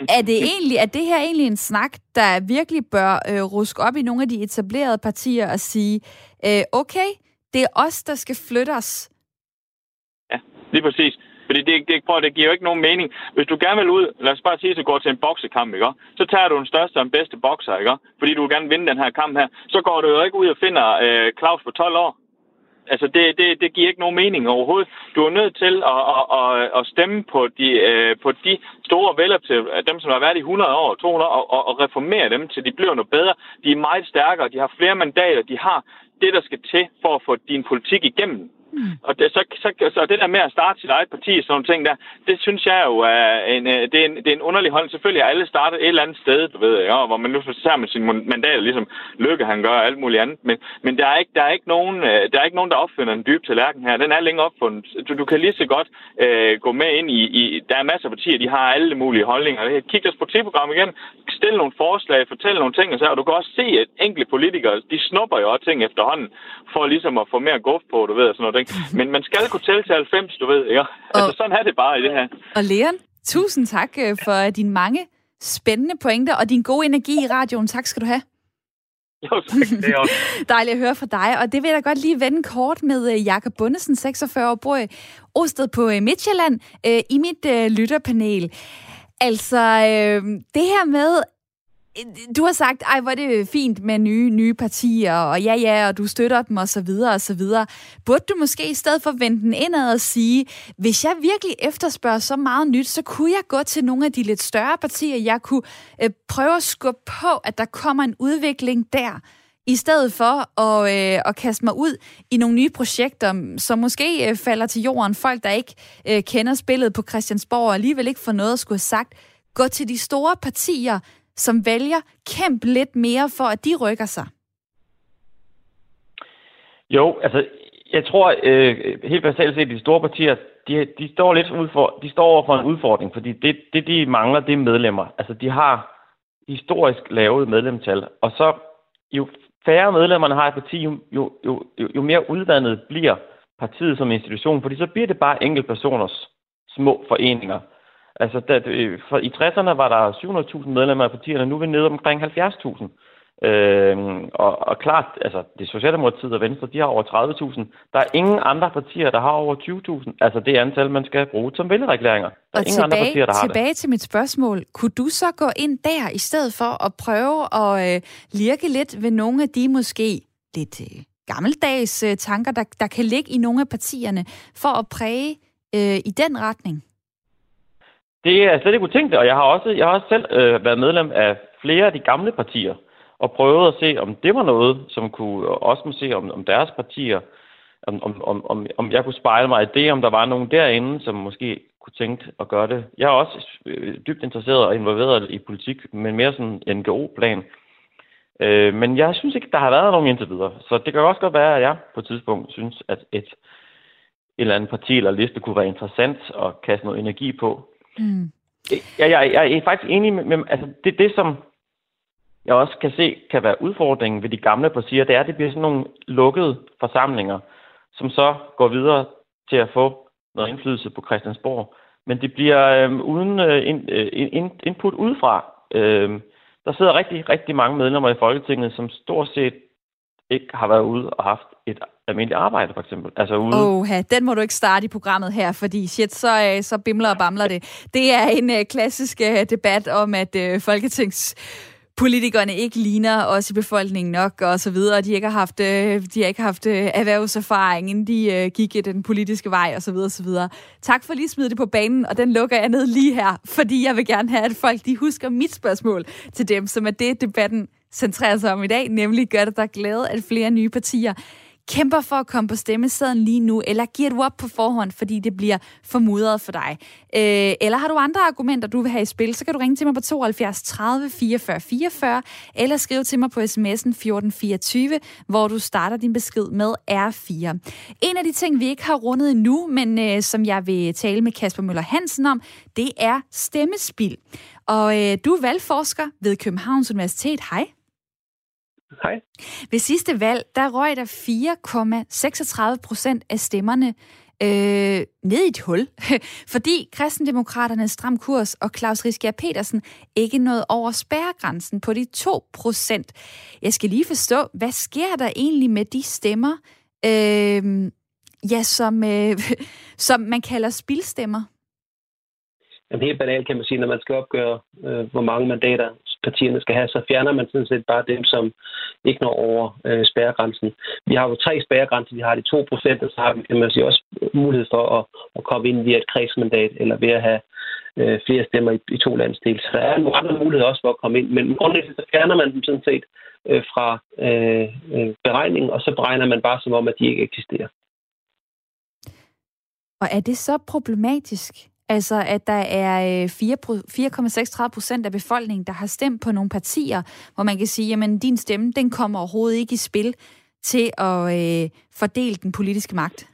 Er det egentlig, er det her egentlig en snak, der virkelig bør øh, ruske op i nogle af de etablerede partier og sige, øh, okay, det er os, der skal flytte os Ja, Lige præcis. Fordi det, det, prøv, det giver jo ikke nogen mening. Hvis du gerne vil ud, lad os bare sige, at du går til en boksekamp, ikke? så tager du den største og den bedste bokser, ikke? fordi du vil gerne vinde den her kamp her. Så går du jo ikke ud og finder øh, Claus på 12 år. Altså, det, det, det giver ikke nogen mening overhovedet. Du er nødt til at, at, at, at stemme på de, øh, på de store vælger til dem, som har været i 100 år, 200 år, og, og reformere dem, til de bliver noget bedre. De er meget stærkere, de har flere mandater, de har det, der skal til for at få din politik igennem. Mm. Og det, så, så, så det der med at starte sit eget parti og sådan nogle ting der, det synes jeg jo er en, øh, det er en, det er en underlig hold. Selvfølgelig er alle startet et eller andet sted, du ved, ja, hvor man nu ser med sine mandater, ligesom Lykke han gør og alt muligt andet. Men, men der, er ikke, der, er ikke nogen, øh, der er ikke nogen, der opfinder en dyb tallerken her. Den er længe opfundet. Du, du kan lige så godt øh, gå med ind i, i, der er masser af partier, de har alle mulige holdninger. Kig deres partiprogram igen, stil nogle forslag, fortæl nogle ting og så, og du kan også se, at enkelte politikere, de snupper jo også ting efterhånden, for ligesom at få mere guf på, du ved, og sådan noget. Men man skal kunne tælle til 90, du ved, ikke? Altså, og, sådan er det bare i det her. Og Leon, tusind tak øh, for dine mange spændende pointer og din gode energi i radioen. Tak skal du have. Jo, tak. Det er også. Dejligt at høre fra dig. Og det vil jeg da godt lige vende kort med øh, Jakob Bundesen, 46 år, bor i Osted på øh, Midtjylland, i mit lytterpanel. Altså, øh, det her med, du har sagt, ej, hvor er det fint med nye, nye partier, og ja, ja, og du støtter dem, og så videre, og så videre. Burde du måske i stedet for vende den indad og sige, hvis jeg virkelig efterspørger så meget nyt, så kunne jeg gå til nogle af de lidt større partier, jeg kunne øh, prøve at skubbe på, at der kommer en udvikling der, i stedet for at, øh, at kaste mig ud i nogle nye projekter, som måske øh, falder til jorden. Folk, der ikke øh, kender spillet på Christiansborg, og alligevel ikke får noget at skulle have sagt. Gå til de store partier, som vælger, kæmpe lidt mere for, at de rykker sig? Jo, altså, jeg tror øh, helt basalt set, at de store partier, de, de står lidt udfor, de står over for en udfordring, fordi det, det, de mangler, det er medlemmer. Altså, de har historisk lavet medlemtal, og så jo færre medlemmerne har et parti, jo, jo, jo, jo mere uddannet bliver partiet som institution, fordi så bliver det bare enkeltpersoners små foreninger. Altså, der, for, i 60'erne var der 700.000 medlemmer af partierne, nu er vi nede omkring 70.000. Øh, og, og klart, altså det Socialdemokratiet og Venstre, de har over 30.000. Der er ingen andre partier, der har over 20.000. Altså det antal, man skal bruge som vælgererklæringer. Der er og ingen tilbage, andre partier, der har tilbage det. til mit spørgsmål. Kunne du så gå ind der, i stedet for at prøve at øh, lirke lidt ved nogle af de måske lidt øh, gammeldags øh, tanker, der, der kan ligge i nogle af partierne, for at præge øh, i den retning? Det er slet ikke utænkt, og jeg har også, jeg har også selv øh, været medlem af flere af de gamle partier, og prøvet at se, om det var noget, som kunne også må se, om, om deres partier, om, om, om, om, om jeg kunne spejle mig i det, om der var nogen derinde, som måske kunne tænke at gøre det. Jeg er også øh, dybt interesseret og involveret i politik, men mere sådan NGO-plan. Øh, men jeg synes ikke, der har været nogen indtil videre. Så det kan også godt være, at jeg på et tidspunkt synes, at et, et eller andet parti eller liste kunne være interessant at kaste noget energi på. Mm. Jeg, jeg, jeg er faktisk enig med, med altså det, det som jeg også kan se kan være udfordringen ved de gamle partier, det er, at det bliver sådan nogle lukkede forsamlinger, som så går videre til at få noget indflydelse på Christiansborg. Men det bliver øh, uden øh, øh input udefra. Øh, der sidder rigtig, rigtig mange medlemmer i Folketinget, som stort set ikke har været ude og haft et almindeligt arbejde, for eksempel. Altså ude. Oh, den må du ikke starte i programmet her, fordi shit, så, øh, så bimler og bamler det. Det er en uh, klassisk uh, debat om, at uh, Folketings politikerne ikke ligner os i befolkningen nok, og så videre. De ikke har haft, de har ikke haft erhvervserfaring, inden de gik i den politiske vej, og så videre, og så videre. Tak for lige at smide det på banen, og den lukker jeg ned lige her, fordi jeg vil gerne have, at folk de husker mit spørgsmål til dem, som er det, debatten centrerer sig om i dag, nemlig gør det dig glæde, at flere nye partier kæmper for at komme på stemmesedlen lige nu, eller giver du op på forhånd, fordi det bliver formudret for dig? Øh, eller har du andre argumenter, du vil have i spil, så kan du ringe til mig på 72 30 44 44, eller skrive til mig på sms'en 1424, hvor du starter din besked med R4. En af de ting, vi ikke har rundet endnu, men øh, som jeg vil tale med Kasper Møller Hansen om, det er stemmespil. Og øh, du er valgforsker ved Københavns Universitet. Hej. Hej. Ved sidste valg, der røg der 4,36 procent af stemmerne øh, ned i et hul, fordi kristendemokraternes stram kurs og Claus Riskær Petersen ikke nåede over spærregrænsen på de 2 procent. Jeg skal lige forstå, hvad sker der egentlig med de stemmer, øh, ja, som, øh, som man kalder spilstemmer? Jamen, helt banalt kan man sige, når man skal opgøre, øh, hvor mange mandater partierne skal have, så fjerner man sådan set bare dem, som ikke når over øh, spærregrænsen. Vi har jo tre spærregrænser. Vi har de 2 procent, og så har vi kan man sige, også mulighed for at, at komme ind via et kredsmandat, eller ved at have øh, flere stemmer i, i to landsdele. Så der er nogle andre muligheder også for at komme ind, men grundlæggende så fjerner man dem sådan set øh, fra øh, øh, beregningen, og så beregner man bare som om, at de ikke eksisterer. Og er det så problematisk? Altså, at der er øh, 4,36 procent af befolkningen, der har stemt på nogle partier, hvor man kan sige, jamen, din stemme, den kommer overhovedet ikke i spil til at øh, fordele den politiske magt.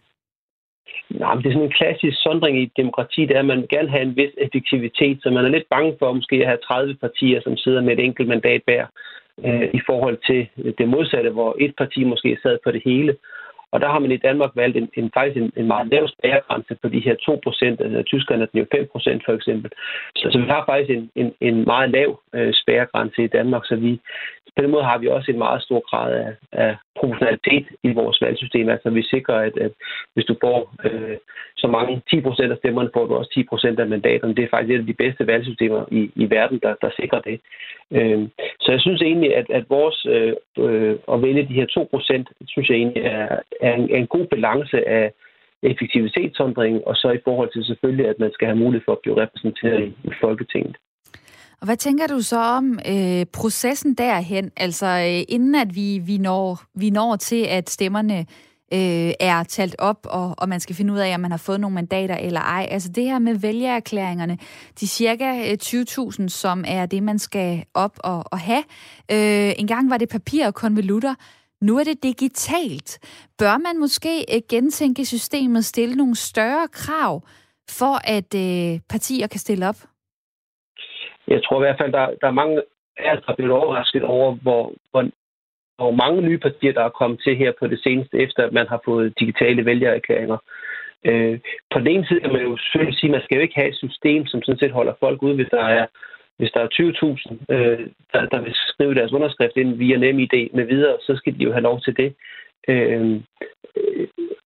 Nej, men det er sådan en klassisk sondring i et demokrati, det er, at man gerne have en vis effektivitet, så man er lidt bange for måske at have 30 partier, som sidder med et enkelt mandat hver, øh, i forhold til det modsatte, hvor et parti måske sad på det hele. Og der har man i Danmark valgt en, en faktisk en, en meget lav spærregrænse på de her 2 procent. Altså, Tyskland er den jo 5 procent for eksempel. Så, så vi har faktisk en, en, en meget lav øh, spærregrænse i Danmark, så vi på den måde har vi også en meget stor grad af, af proportionalitet i vores valgsystem. Altså vi sikrer, at, at hvis du får øh, så mange 10 procent af stemmerne, får du også 10 procent af mandaterne. Det er faktisk et af de bedste valgsystemer i, i verden, der, der sikrer det. Øh, så jeg synes egentlig, at, at vores øh, øh at vælge de her 2 procent, synes jeg egentlig er, er, en, er en god balance af effektivitetssondring, og så i forhold til selvfølgelig, at man skal have mulighed for at blive repræsenteret i Folketinget. Og hvad tænker du så om øh, processen derhen? Altså øh, inden at vi, vi, når, vi når til, at stemmerne øh, er talt op, og, og man skal finde ud af, om man har fået nogle mandater eller ej. Altså det her med vælgererklæringerne, de cirka øh, 20.000, som er det, man skal op og, og have. Øh, en gang var det papir og konvolutter. Nu er det digitalt. Bør man måske øh, gentænke systemet, stille nogle større krav, for at øh, partier kan stille op? Jeg tror i hvert fald, der, der er mange af os, der er blevet overrasket over, hvor, hvor, hvor mange nye partier, der er kommet til her på det seneste, efter at man har fået digitale vælgererklæringer. Øh, på den ene side kan man jo selvfølgelig sige, at man skal jo ikke have et system, som sådan set holder folk ude, hvis der er hvis der er 20.000, øh, der, der vil skrive deres underskrift ind via NemID med videre, så skal de jo have lov til det. Øh,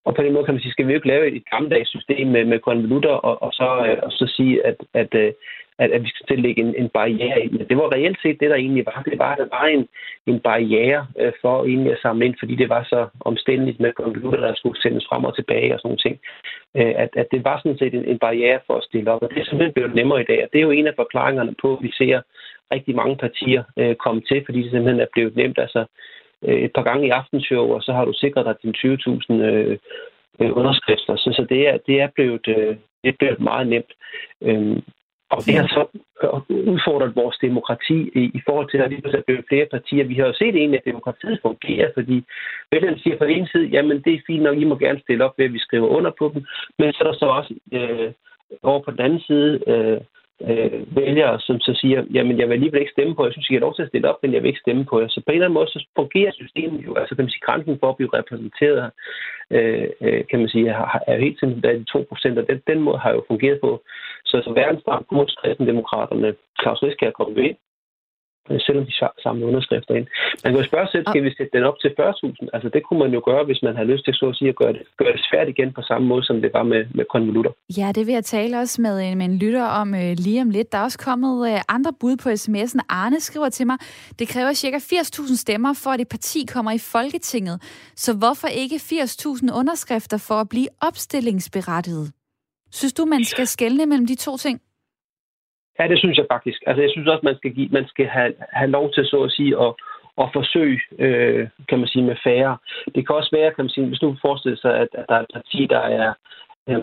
og på den måde kan man sige, skal vi jo ikke lave et gammeldags system med, med konvolutter, og, og, så, øh, og så sige, at, at, øh, at, at vi skal tillægge en, en barriere ind. Men det var reelt set det, der egentlig var. Det var, at der var en, en barriere øh, for egentlig at samle ind, fordi det var så omstændigt med computer, der skulle sendes frem og tilbage og sådan nogle ting. Øh, at, at det var sådan set en, en barriere for at stille op, og det er simpelthen blevet nemmere i dag. Og det er jo en af forklaringerne på, at vi ser rigtig mange partier øh, komme til, fordi det simpelthen er blevet nemt. Altså, øh, et par gange i aftenshow, og så har du sikret dig dine 20.000 øh, øh, underskrifter. Så, så det, er, det, er blevet, øh, det er blevet meget nemt. Øh, og det har så øh, udfordret vores demokrati i, i forhold til, at vi er blevet flere partier. Vi har jo set egentlig, at demokratiet fungerer, fordi vælgerne siger på en side, jamen det er fint nok, I må gerne stille op ved, at vi skriver under på dem, men så er der så også øh, over på den anden side øh, øh, vælgere, som så siger, jamen jeg vil alligevel ikke stemme på, jeg synes, I har lov til at stille op, men jeg vil ikke stemme på jer. Så på en eller anden måde, så fungerer systemet jo, altså kan man sige, grænsen for at blive repræsenteret, øh, øh kan man sige, er jo helt simpelthen de 2 procent, og den, den måde har jo fungeret på. Så, så verdensbarn mod kristendemokraterne, Claus Risk er kommet ind, selvom de samler underskrifter ind. Man kan jo spørge selv, skal vi sætte den op til 40.000? Altså det kunne man jo gøre, hvis man har lyst til så at sige at gøre det, gøre det svært igen på samme måde, som det var med, med konvolutter. Ja, det vil jeg tale også med en, med en lytter om øh, lige om lidt. Der er også kommet øh, andre bud på sms'en. Arne skriver til mig, det kræver ca. 80.000 stemmer for, at et parti kommer i Folketinget. Så hvorfor ikke 80.000 underskrifter for at blive opstillingsberettiget? Synes du, man skal skelne mellem de to ting? Ja, det synes jeg faktisk. Altså, jeg synes også, man skal, give, man skal have, have lov til, så at sige, at, at forsøge, øh, kan man sige, med færre. Det kan også være, kan man sige, hvis du forestiller sig, at, at der er et parti, der er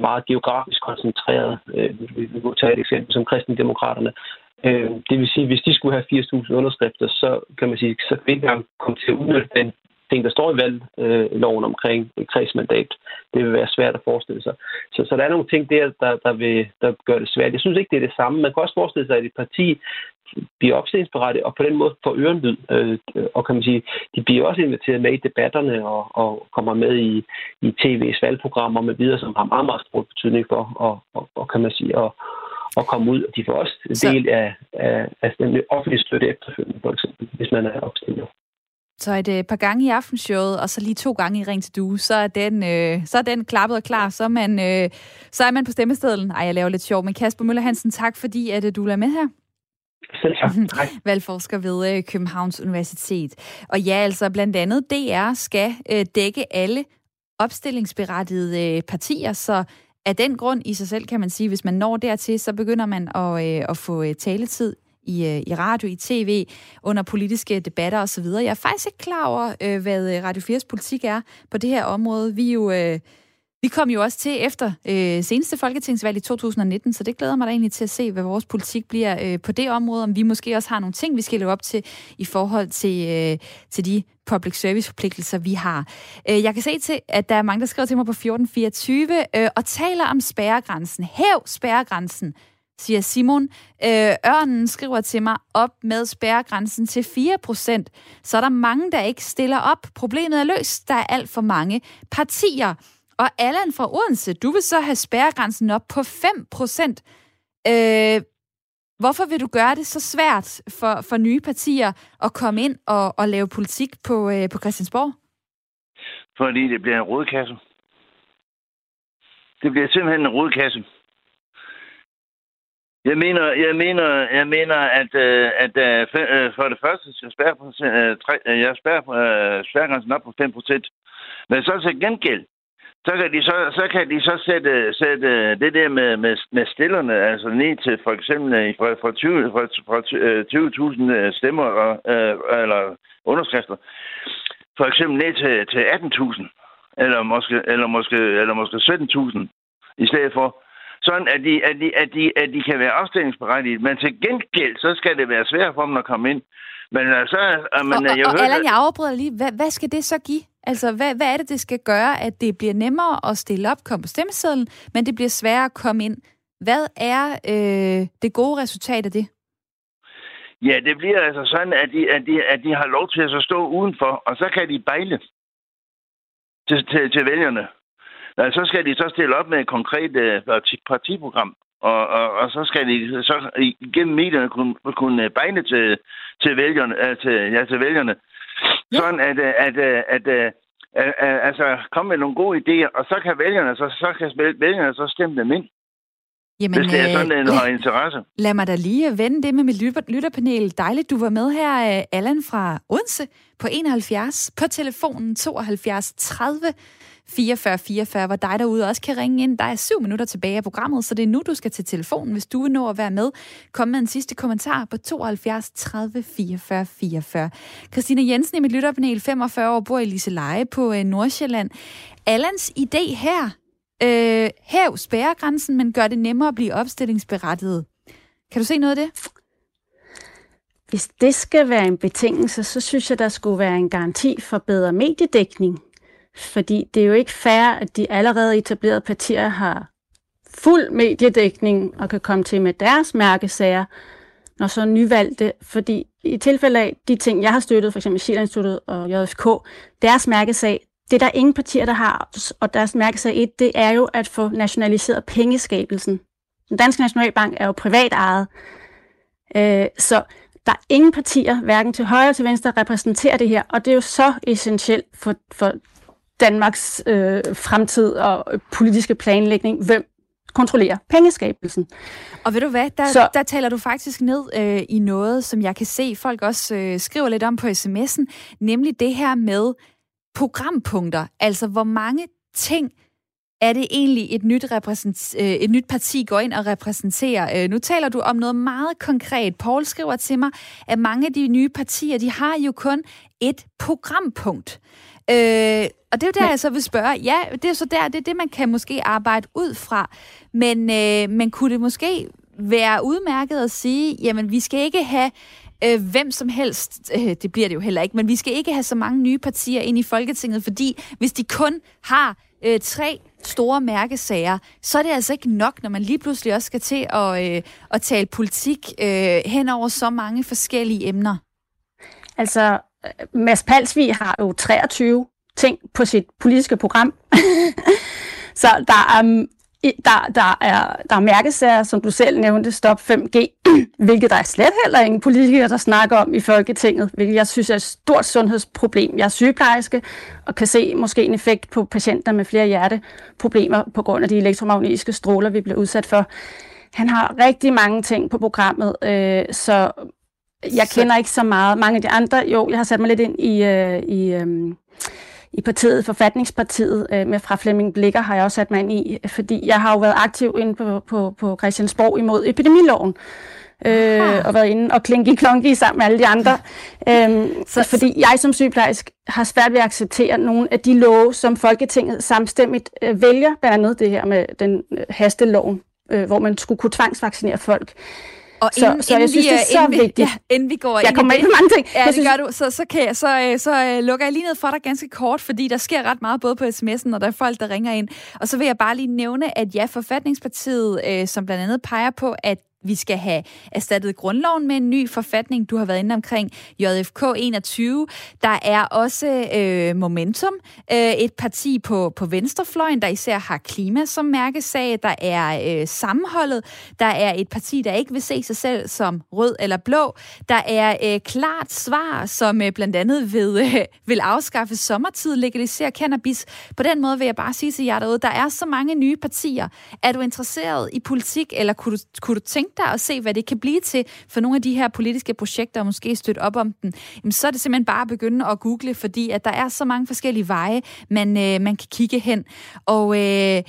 meget geografisk koncentreret. Øh, vi kan tage et eksempel som kristendemokraterne. Øh, det vil sige, hvis de skulle have 80.000 underskrifter, så kan man sige, så kan vi ikke engang komme til at udnytte den ting, der står i valgloven omkring kredsmandat. Det vil være svært at forestille sig. Så, så der er nogle ting der, der, der, vil, der gør det svært. Jeg synes ikke, det er det samme. Man kan også forestille sig, at et parti bliver opstillingsberettet og på den måde får ørenlyd. Øh, og kan man sige, de bliver også inviteret med i debatterne og, og kommer med i, i tv's valgprogrammer med videre, som har meget, meget stor betydning for, og, og, og kan man sige, og, at komme ud. Og de får også en del af, af, af den offentlige støtte efterfølgende, for eksempel, hvis man er opstillet. Så et øh, par gange i aftenshowet, og så lige to gange i Ring til Due, så er den, øh, så er den klappet og klar. Så er, man, øh, så er man på stemmestedlen. Ej, jeg laver lidt sjov. Men Kasper Møller Hansen, tak fordi at, øh, du er med her. Selv tak. Valgforsker ved øh, Københavns Universitet. Og ja, altså blandt andet DR skal øh, dække alle opstillingsberettigede øh, partier, så af den grund i sig selv kan man sige, hvis man når dertil, så begynder man at, øh, at få øh, taletid i, øh, i radio, i tv, under politiske debatter osv. Jeg er faktisk ikke klar over, øh, hvad øh, Radio 4's politik er på det her område. Vi er jo... Øh, vi kom jo også til efter øh, seneste folketingsvalg i 2019, så det glæder mig da egentlig til at se, hvad vores politik bliver øh, på det område, om vi måske også har nogle ting, vi skal leve op til i forhold til, øh, til de public service forpligtelser, vi har. Øh, jeg kan se til, at der er mange, der skriver til mig på 1424 øh, og taler om spærregrænsen. Hæv spærregrænsen siger Simon. Øh, Ørnen skriver til mig, op med spærregrænsen til 4%. Så er der mange, der ikke stiller op. Problemet er løst. Der er alt for mange partier. Og Allan fra Odense, du vil så have spærregrænsen op på 5%. Øh, hvorfor vil du gøre det så svært for, for nye partier at komme ind og, og lave politik på, øh, på Christiansborg? Fordi det bliver en rodkasse. Det bliver simpelthen en rodkasse. Jeg mener, jeg mener, jeg mener, at, øh, at øh, øh for det første skal spærre, øh, øh, jeg spærrer spærregrænsen op på 5 procent. Men så til gengæld, så kan de så, så, kan de så sætte, sætte det der med, med, med stillerne, altså ned til for eksempel fra, fra 20, fra, fra 20.000 stemmer og, øh, eller underskrifter, for eksempel ned til, til 18.000, eller måske, eller måske, eller måske 17.000 i stedet for sådan at de, at de, at de, at de kan være afstillingsberettigede. Men til gengæld, så skal det være svært for dem at komme ind. Men altså, men, og, jeg og, hørte, Allan, jeg afbryder lige. Hvad, hvad skal det så give? Altså, hvad, hvad er det, det skal gøre, at det bliver nemmere at stille op, komme på stemmesedlen, men det bliver sværere at komme ind? Hvad er øh, det gode resultat af det? Ja, det bliver altså sådan, at de, at de, at de har lov til at så stå udenfor, og så kan de bejle til, til, til vælgerne. Så skal de så stille op med et konkret øh, partiprogram. og, og, og så skal de så igennem medierne kunne, kunne begne til, til vælgerne, uh, til, ja, til vælgerne. Ja. Sådan at, at, at, at, at altså komme med nogle gode idéer, og så kan vælgerne så, så kan vælgerne så stemme dem ind. Jamen, hvis det er sådan, at har interesse. Lad mig da lige vende det med mit lytterpanel. Dejligt, du var med her, øh, Allan fra Odense på 71 på telefonen 72 30 44 44, hvor dig derude også kan ringe ind. Der er syv minutter tilbage af programmet, så det er nu, du skal til telefonen, hvis du vil nå at være med. Kom med en sidste kommentar på 72 30 44 44. Christina Jensen i mit lytterpanel, 45 år, bor i Liseleje på øh, Nordsjælland. Allans idé her, øh, hæv spærregrænsen, men gør det nemmere at blive opstillingsberettiget. Kan du se noget af det? Hvis det skal være en betingelse, så synes jeg, der skulle være en garanti for bedre mediedækning. Fordi det er jo ikke fair, at de allerede etablerede partier har fuld mediedækning og kan komme til med deres mærkesager, når så nyvalgte. Fordi i tilfælde af de ting, jeg har støttet, f.eks. Sjællandsinstituttet og JFK, deres mærkesag, det er der ingen partier, der har, og deres mærkesag et, det er jo at få nationaliseret pengeskabelsen. Den danske nationalbank er jo privat ejet, øh, så der er ingen partier, hverken til højre eller til venstre, repræsenterer det her, og det er jo så essentielt for, for Danmarks øh, fremtid og politiske planlægning, hvem kontrollerer pengeskabelsen. Og ved du hvad, der, så, der taler du faktisk ned øh, i noget, som jeg kan se, folk også øh, skriver lidt om på sms'en, nemlig det her med programpunkter. Altså, hvor mange ting er det egentlig et nyt, repræsent, øh, et nyt parti går ind og repræsenterer? Øh, nu taler du om noget meget konkret. Paul skriver til mig, at mange af de nye partier, de har jo kun et programpunkt. Øh, og det er jo der, men, jeg så vil spørge. Ja, det er så der, det er det, man kan måske arbejde ud fra. Men, øh, men kunne det måske være udmærket at sige, jamen vi skal ikke have øh, hvem som helst, øh, det bliver det jo heller ikke, men vi skal ikke have så mange nye partier ind i Folketinget, fordi hvis de kun har øh, tre store mærkesager, så er det altså ikke nok, når man lige pludselig også skal til at, øh, at tale politik øh, hen over så mange forskellige emner. Altså, Mads Palsvig har jo 23 ting på sit politiske program. så der er, um, der, der, er, der er mærkesager, som du selv nævnte, Stop 5G, hvilket der er slet heller ingen politikere, der snakker om i Folketinget, hvilket jeg synes er et stort sundhedsproblem. Jeg er sygeplejerske og kan se måske en effekt på patienter med flere hjerteproblemer på grund af de elektromagnetiske stråler, vi bliver udsat for. Han har rigtig mange ting på programmet, øh, så jeg så... kender ikke så meget. Mange af de andre, jo, jeg har sat mig lidt ind i, øh, i, øh, i partiet, Forfatningspartiet, øh, med fra Flemming Blikker har jeg også sat mig ind i, fordi jeg har jo været aktiv inde på, på, på Christiansborg imod epidemiloven. Øh, og været inde og klinke klonke sammen med alle de andre. øhm, så, fordi jeg som sygeplejerske har svært ved at acceptere nogle af de love, som Folketinget samstemmigt øh, vælger, blandt andet det her med den øh, hasteloven, øh, hvor man skulle kunne tvangsvaccinere folk. Og inden, så, så jeg synes, det er så inden vigtigt. Ja, inden vi går jeg ind kommer ind på mange ting. Ja, jeg det synes... gør du. Så, så, kan jeg, så, øh, så, uh, lukker jeg lige ned for dig ganske kort, fordi der sker ret meget både på sms'en, og der er folk, der ringer ind. Og så vil jeg bare lige nævne, at ja, Forfatningspartiet, uh, som blandt andet peger på, at vi skal have erstattet grundloven med en ny forfatning. Du har været inde omkring JFK 21. Der er også øh, Momentum, øh, et parti på, på venstrefløjen, der især har klima som mærkesag. Der er øh, Sammenholdet. Der er et parti, der ikke vil se sig selv som rød eller blå. Der er øh, klart svar, som øh, blandt andet ved, øh, vil afskaffe sommertid, legalisere cannabis. På den måde vil jeg bare sige til jer derude, der er så mange nye partier. Er du interesseret i politik, eller kunne du, kunne du tænke dig at se, hvad det kan blive til for nogle af de her politiske projekter, og måske støtte op om dem, jamen, så er det simpelthen bare at begynde at google, fordi at der er så mange forskellige veje, man, øh, man kan kigge hen. Og øh,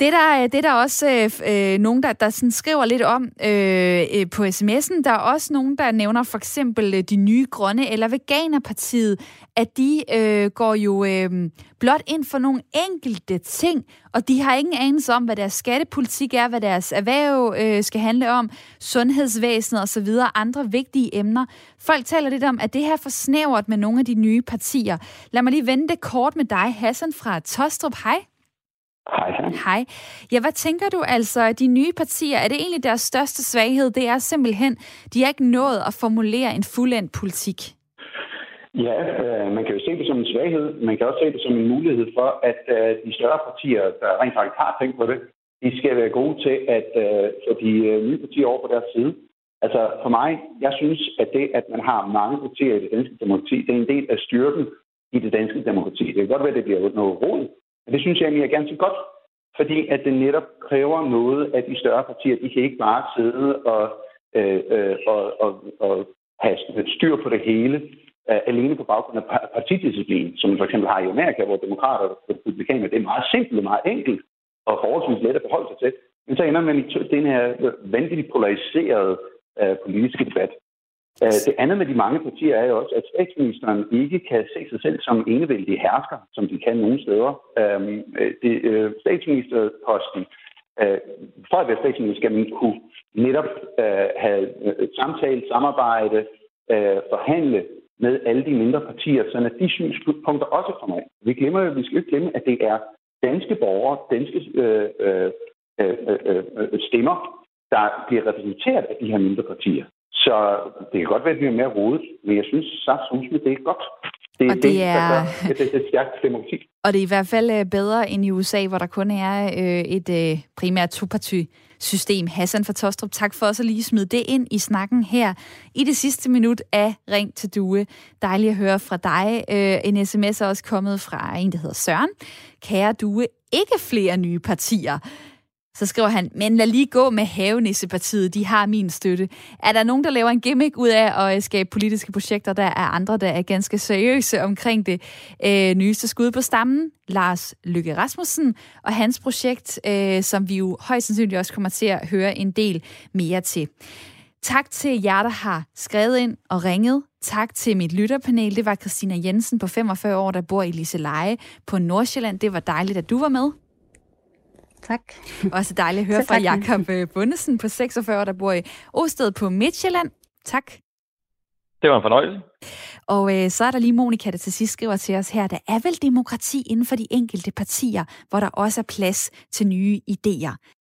det der, øh, det der også øh, øh, nogen, der, der sådan skriver lidt om øh, øh på sms'en. Der er også nogen, der nævner for eksempel øh, de nye grønne eller Veganerpartiet, at de øh, går jo øh, blot ind for nogle enkelte ting, og de har ingen anelse om, hvad deres skattepolitik er, hvad deres erhverv øh, skal handle om, sundhedsvæsenet osv., andre vigtige emner. Folk taler lidt om, at det her er for snævert med nogle af de nye partier. Lad mig lige vende det kort med dig, Hassan fra Tostrup. Hej. Hej, hej. Hej. Ja, hvad tænker du altså, de nye partier, er det egentlig deres største svaghed? Det er simpelthen, de har ikke nået at formulere en fuldendt politik. Ja, øh, man kan jo se det som en svaghed. Man kan også se det som en mulighed for, at øh, de større partier, der rent faktisk har tænkt på det, de skal være gode til at uh, få de uh, nye partier over på deres side. Altså for mig, jeg synes, at det, at man har mange partier i det danske demokrati, det er en del af styrken i det danske demokrati. Det kan godt være, at det bliver noget råd, men det synes jeg egentlig er ganske godt, fordi at det netop kræver noget af de større partier. De kan ikke bare sidde og, øh, øh, og, og, og have styr på det hele øh, alene på baggrund af partidisciplin, som man for eksempel har i Amerika, hvor demokrater og republikanere, det er meget simpelt og meget enkelt og forholdsvis let at forholde sig til. Men så ender man i den her vanvittigt polariserede øh, politiske debat. Øh, det andet med de mange partier er jo også, at statsministeren ikke kan se sig selv som enevældig hersker, som de kan nogle steder. Øhm, øh, det, øh, statsministerposten, for at være statsminister, skal man kunne netop have samtale, samarbejde, forhandle med alle de mindre partier, så at de synspunkter også kommer ind. Vi glemmer jo, vi skal ikke glemme, at det er danske borgere, danske øh, øh, øh, øh, stemmer, der bliver repræsenteret af de her mindre partier. Så det kan godt være, at det er mere rodet, men jeg synes, at det er godt. Det, og det, det er... Det, det, det er et stærkt demokrati. Og det er i hvert fald øh, bedre end i USA, hvor der kun er øh, et øh, primært toparti system. Hassan fra Tostrup, tak for også at lige smide det ind i snakken her i det sidste minut af Ring til Due. Dejligt at høre fra dig. Øh, en sms er også kommet fra en, der hedder Søren. Kære Due, ikke flere nye partier. Så skriver han, men lad lige gå med Havenissepartiet, de har min støtte. Er der nogen, der laver en gimmick ud af at øh, skabe politiske projekter, der er andre, der er ganske seriøse omkring det øh, nyeste skud på stammen? Lars Lykke Rasmussen og hans projekt, øh, som vi jo højst sandsynligt også kommer til at høre en del mere til. Tak til jer, der har skrevet ind og ringet. Tak til mit lytterpanel. Det var Christina Jensen på 45 år, der bor i Liseleje på Nordsjælland. Det var dejligt, at du var med. Tak. Også dejligt at høre fra Jakob øh, Bundesen på 46, der bor i Osted på Midtjylland. Tak. Det var en fornøjelse. Og øh, så er der lige Monika, der til sidst skriver til os her, der er vel demokrati inden for de enkelte partier, hvor der også er plads til nye idéer.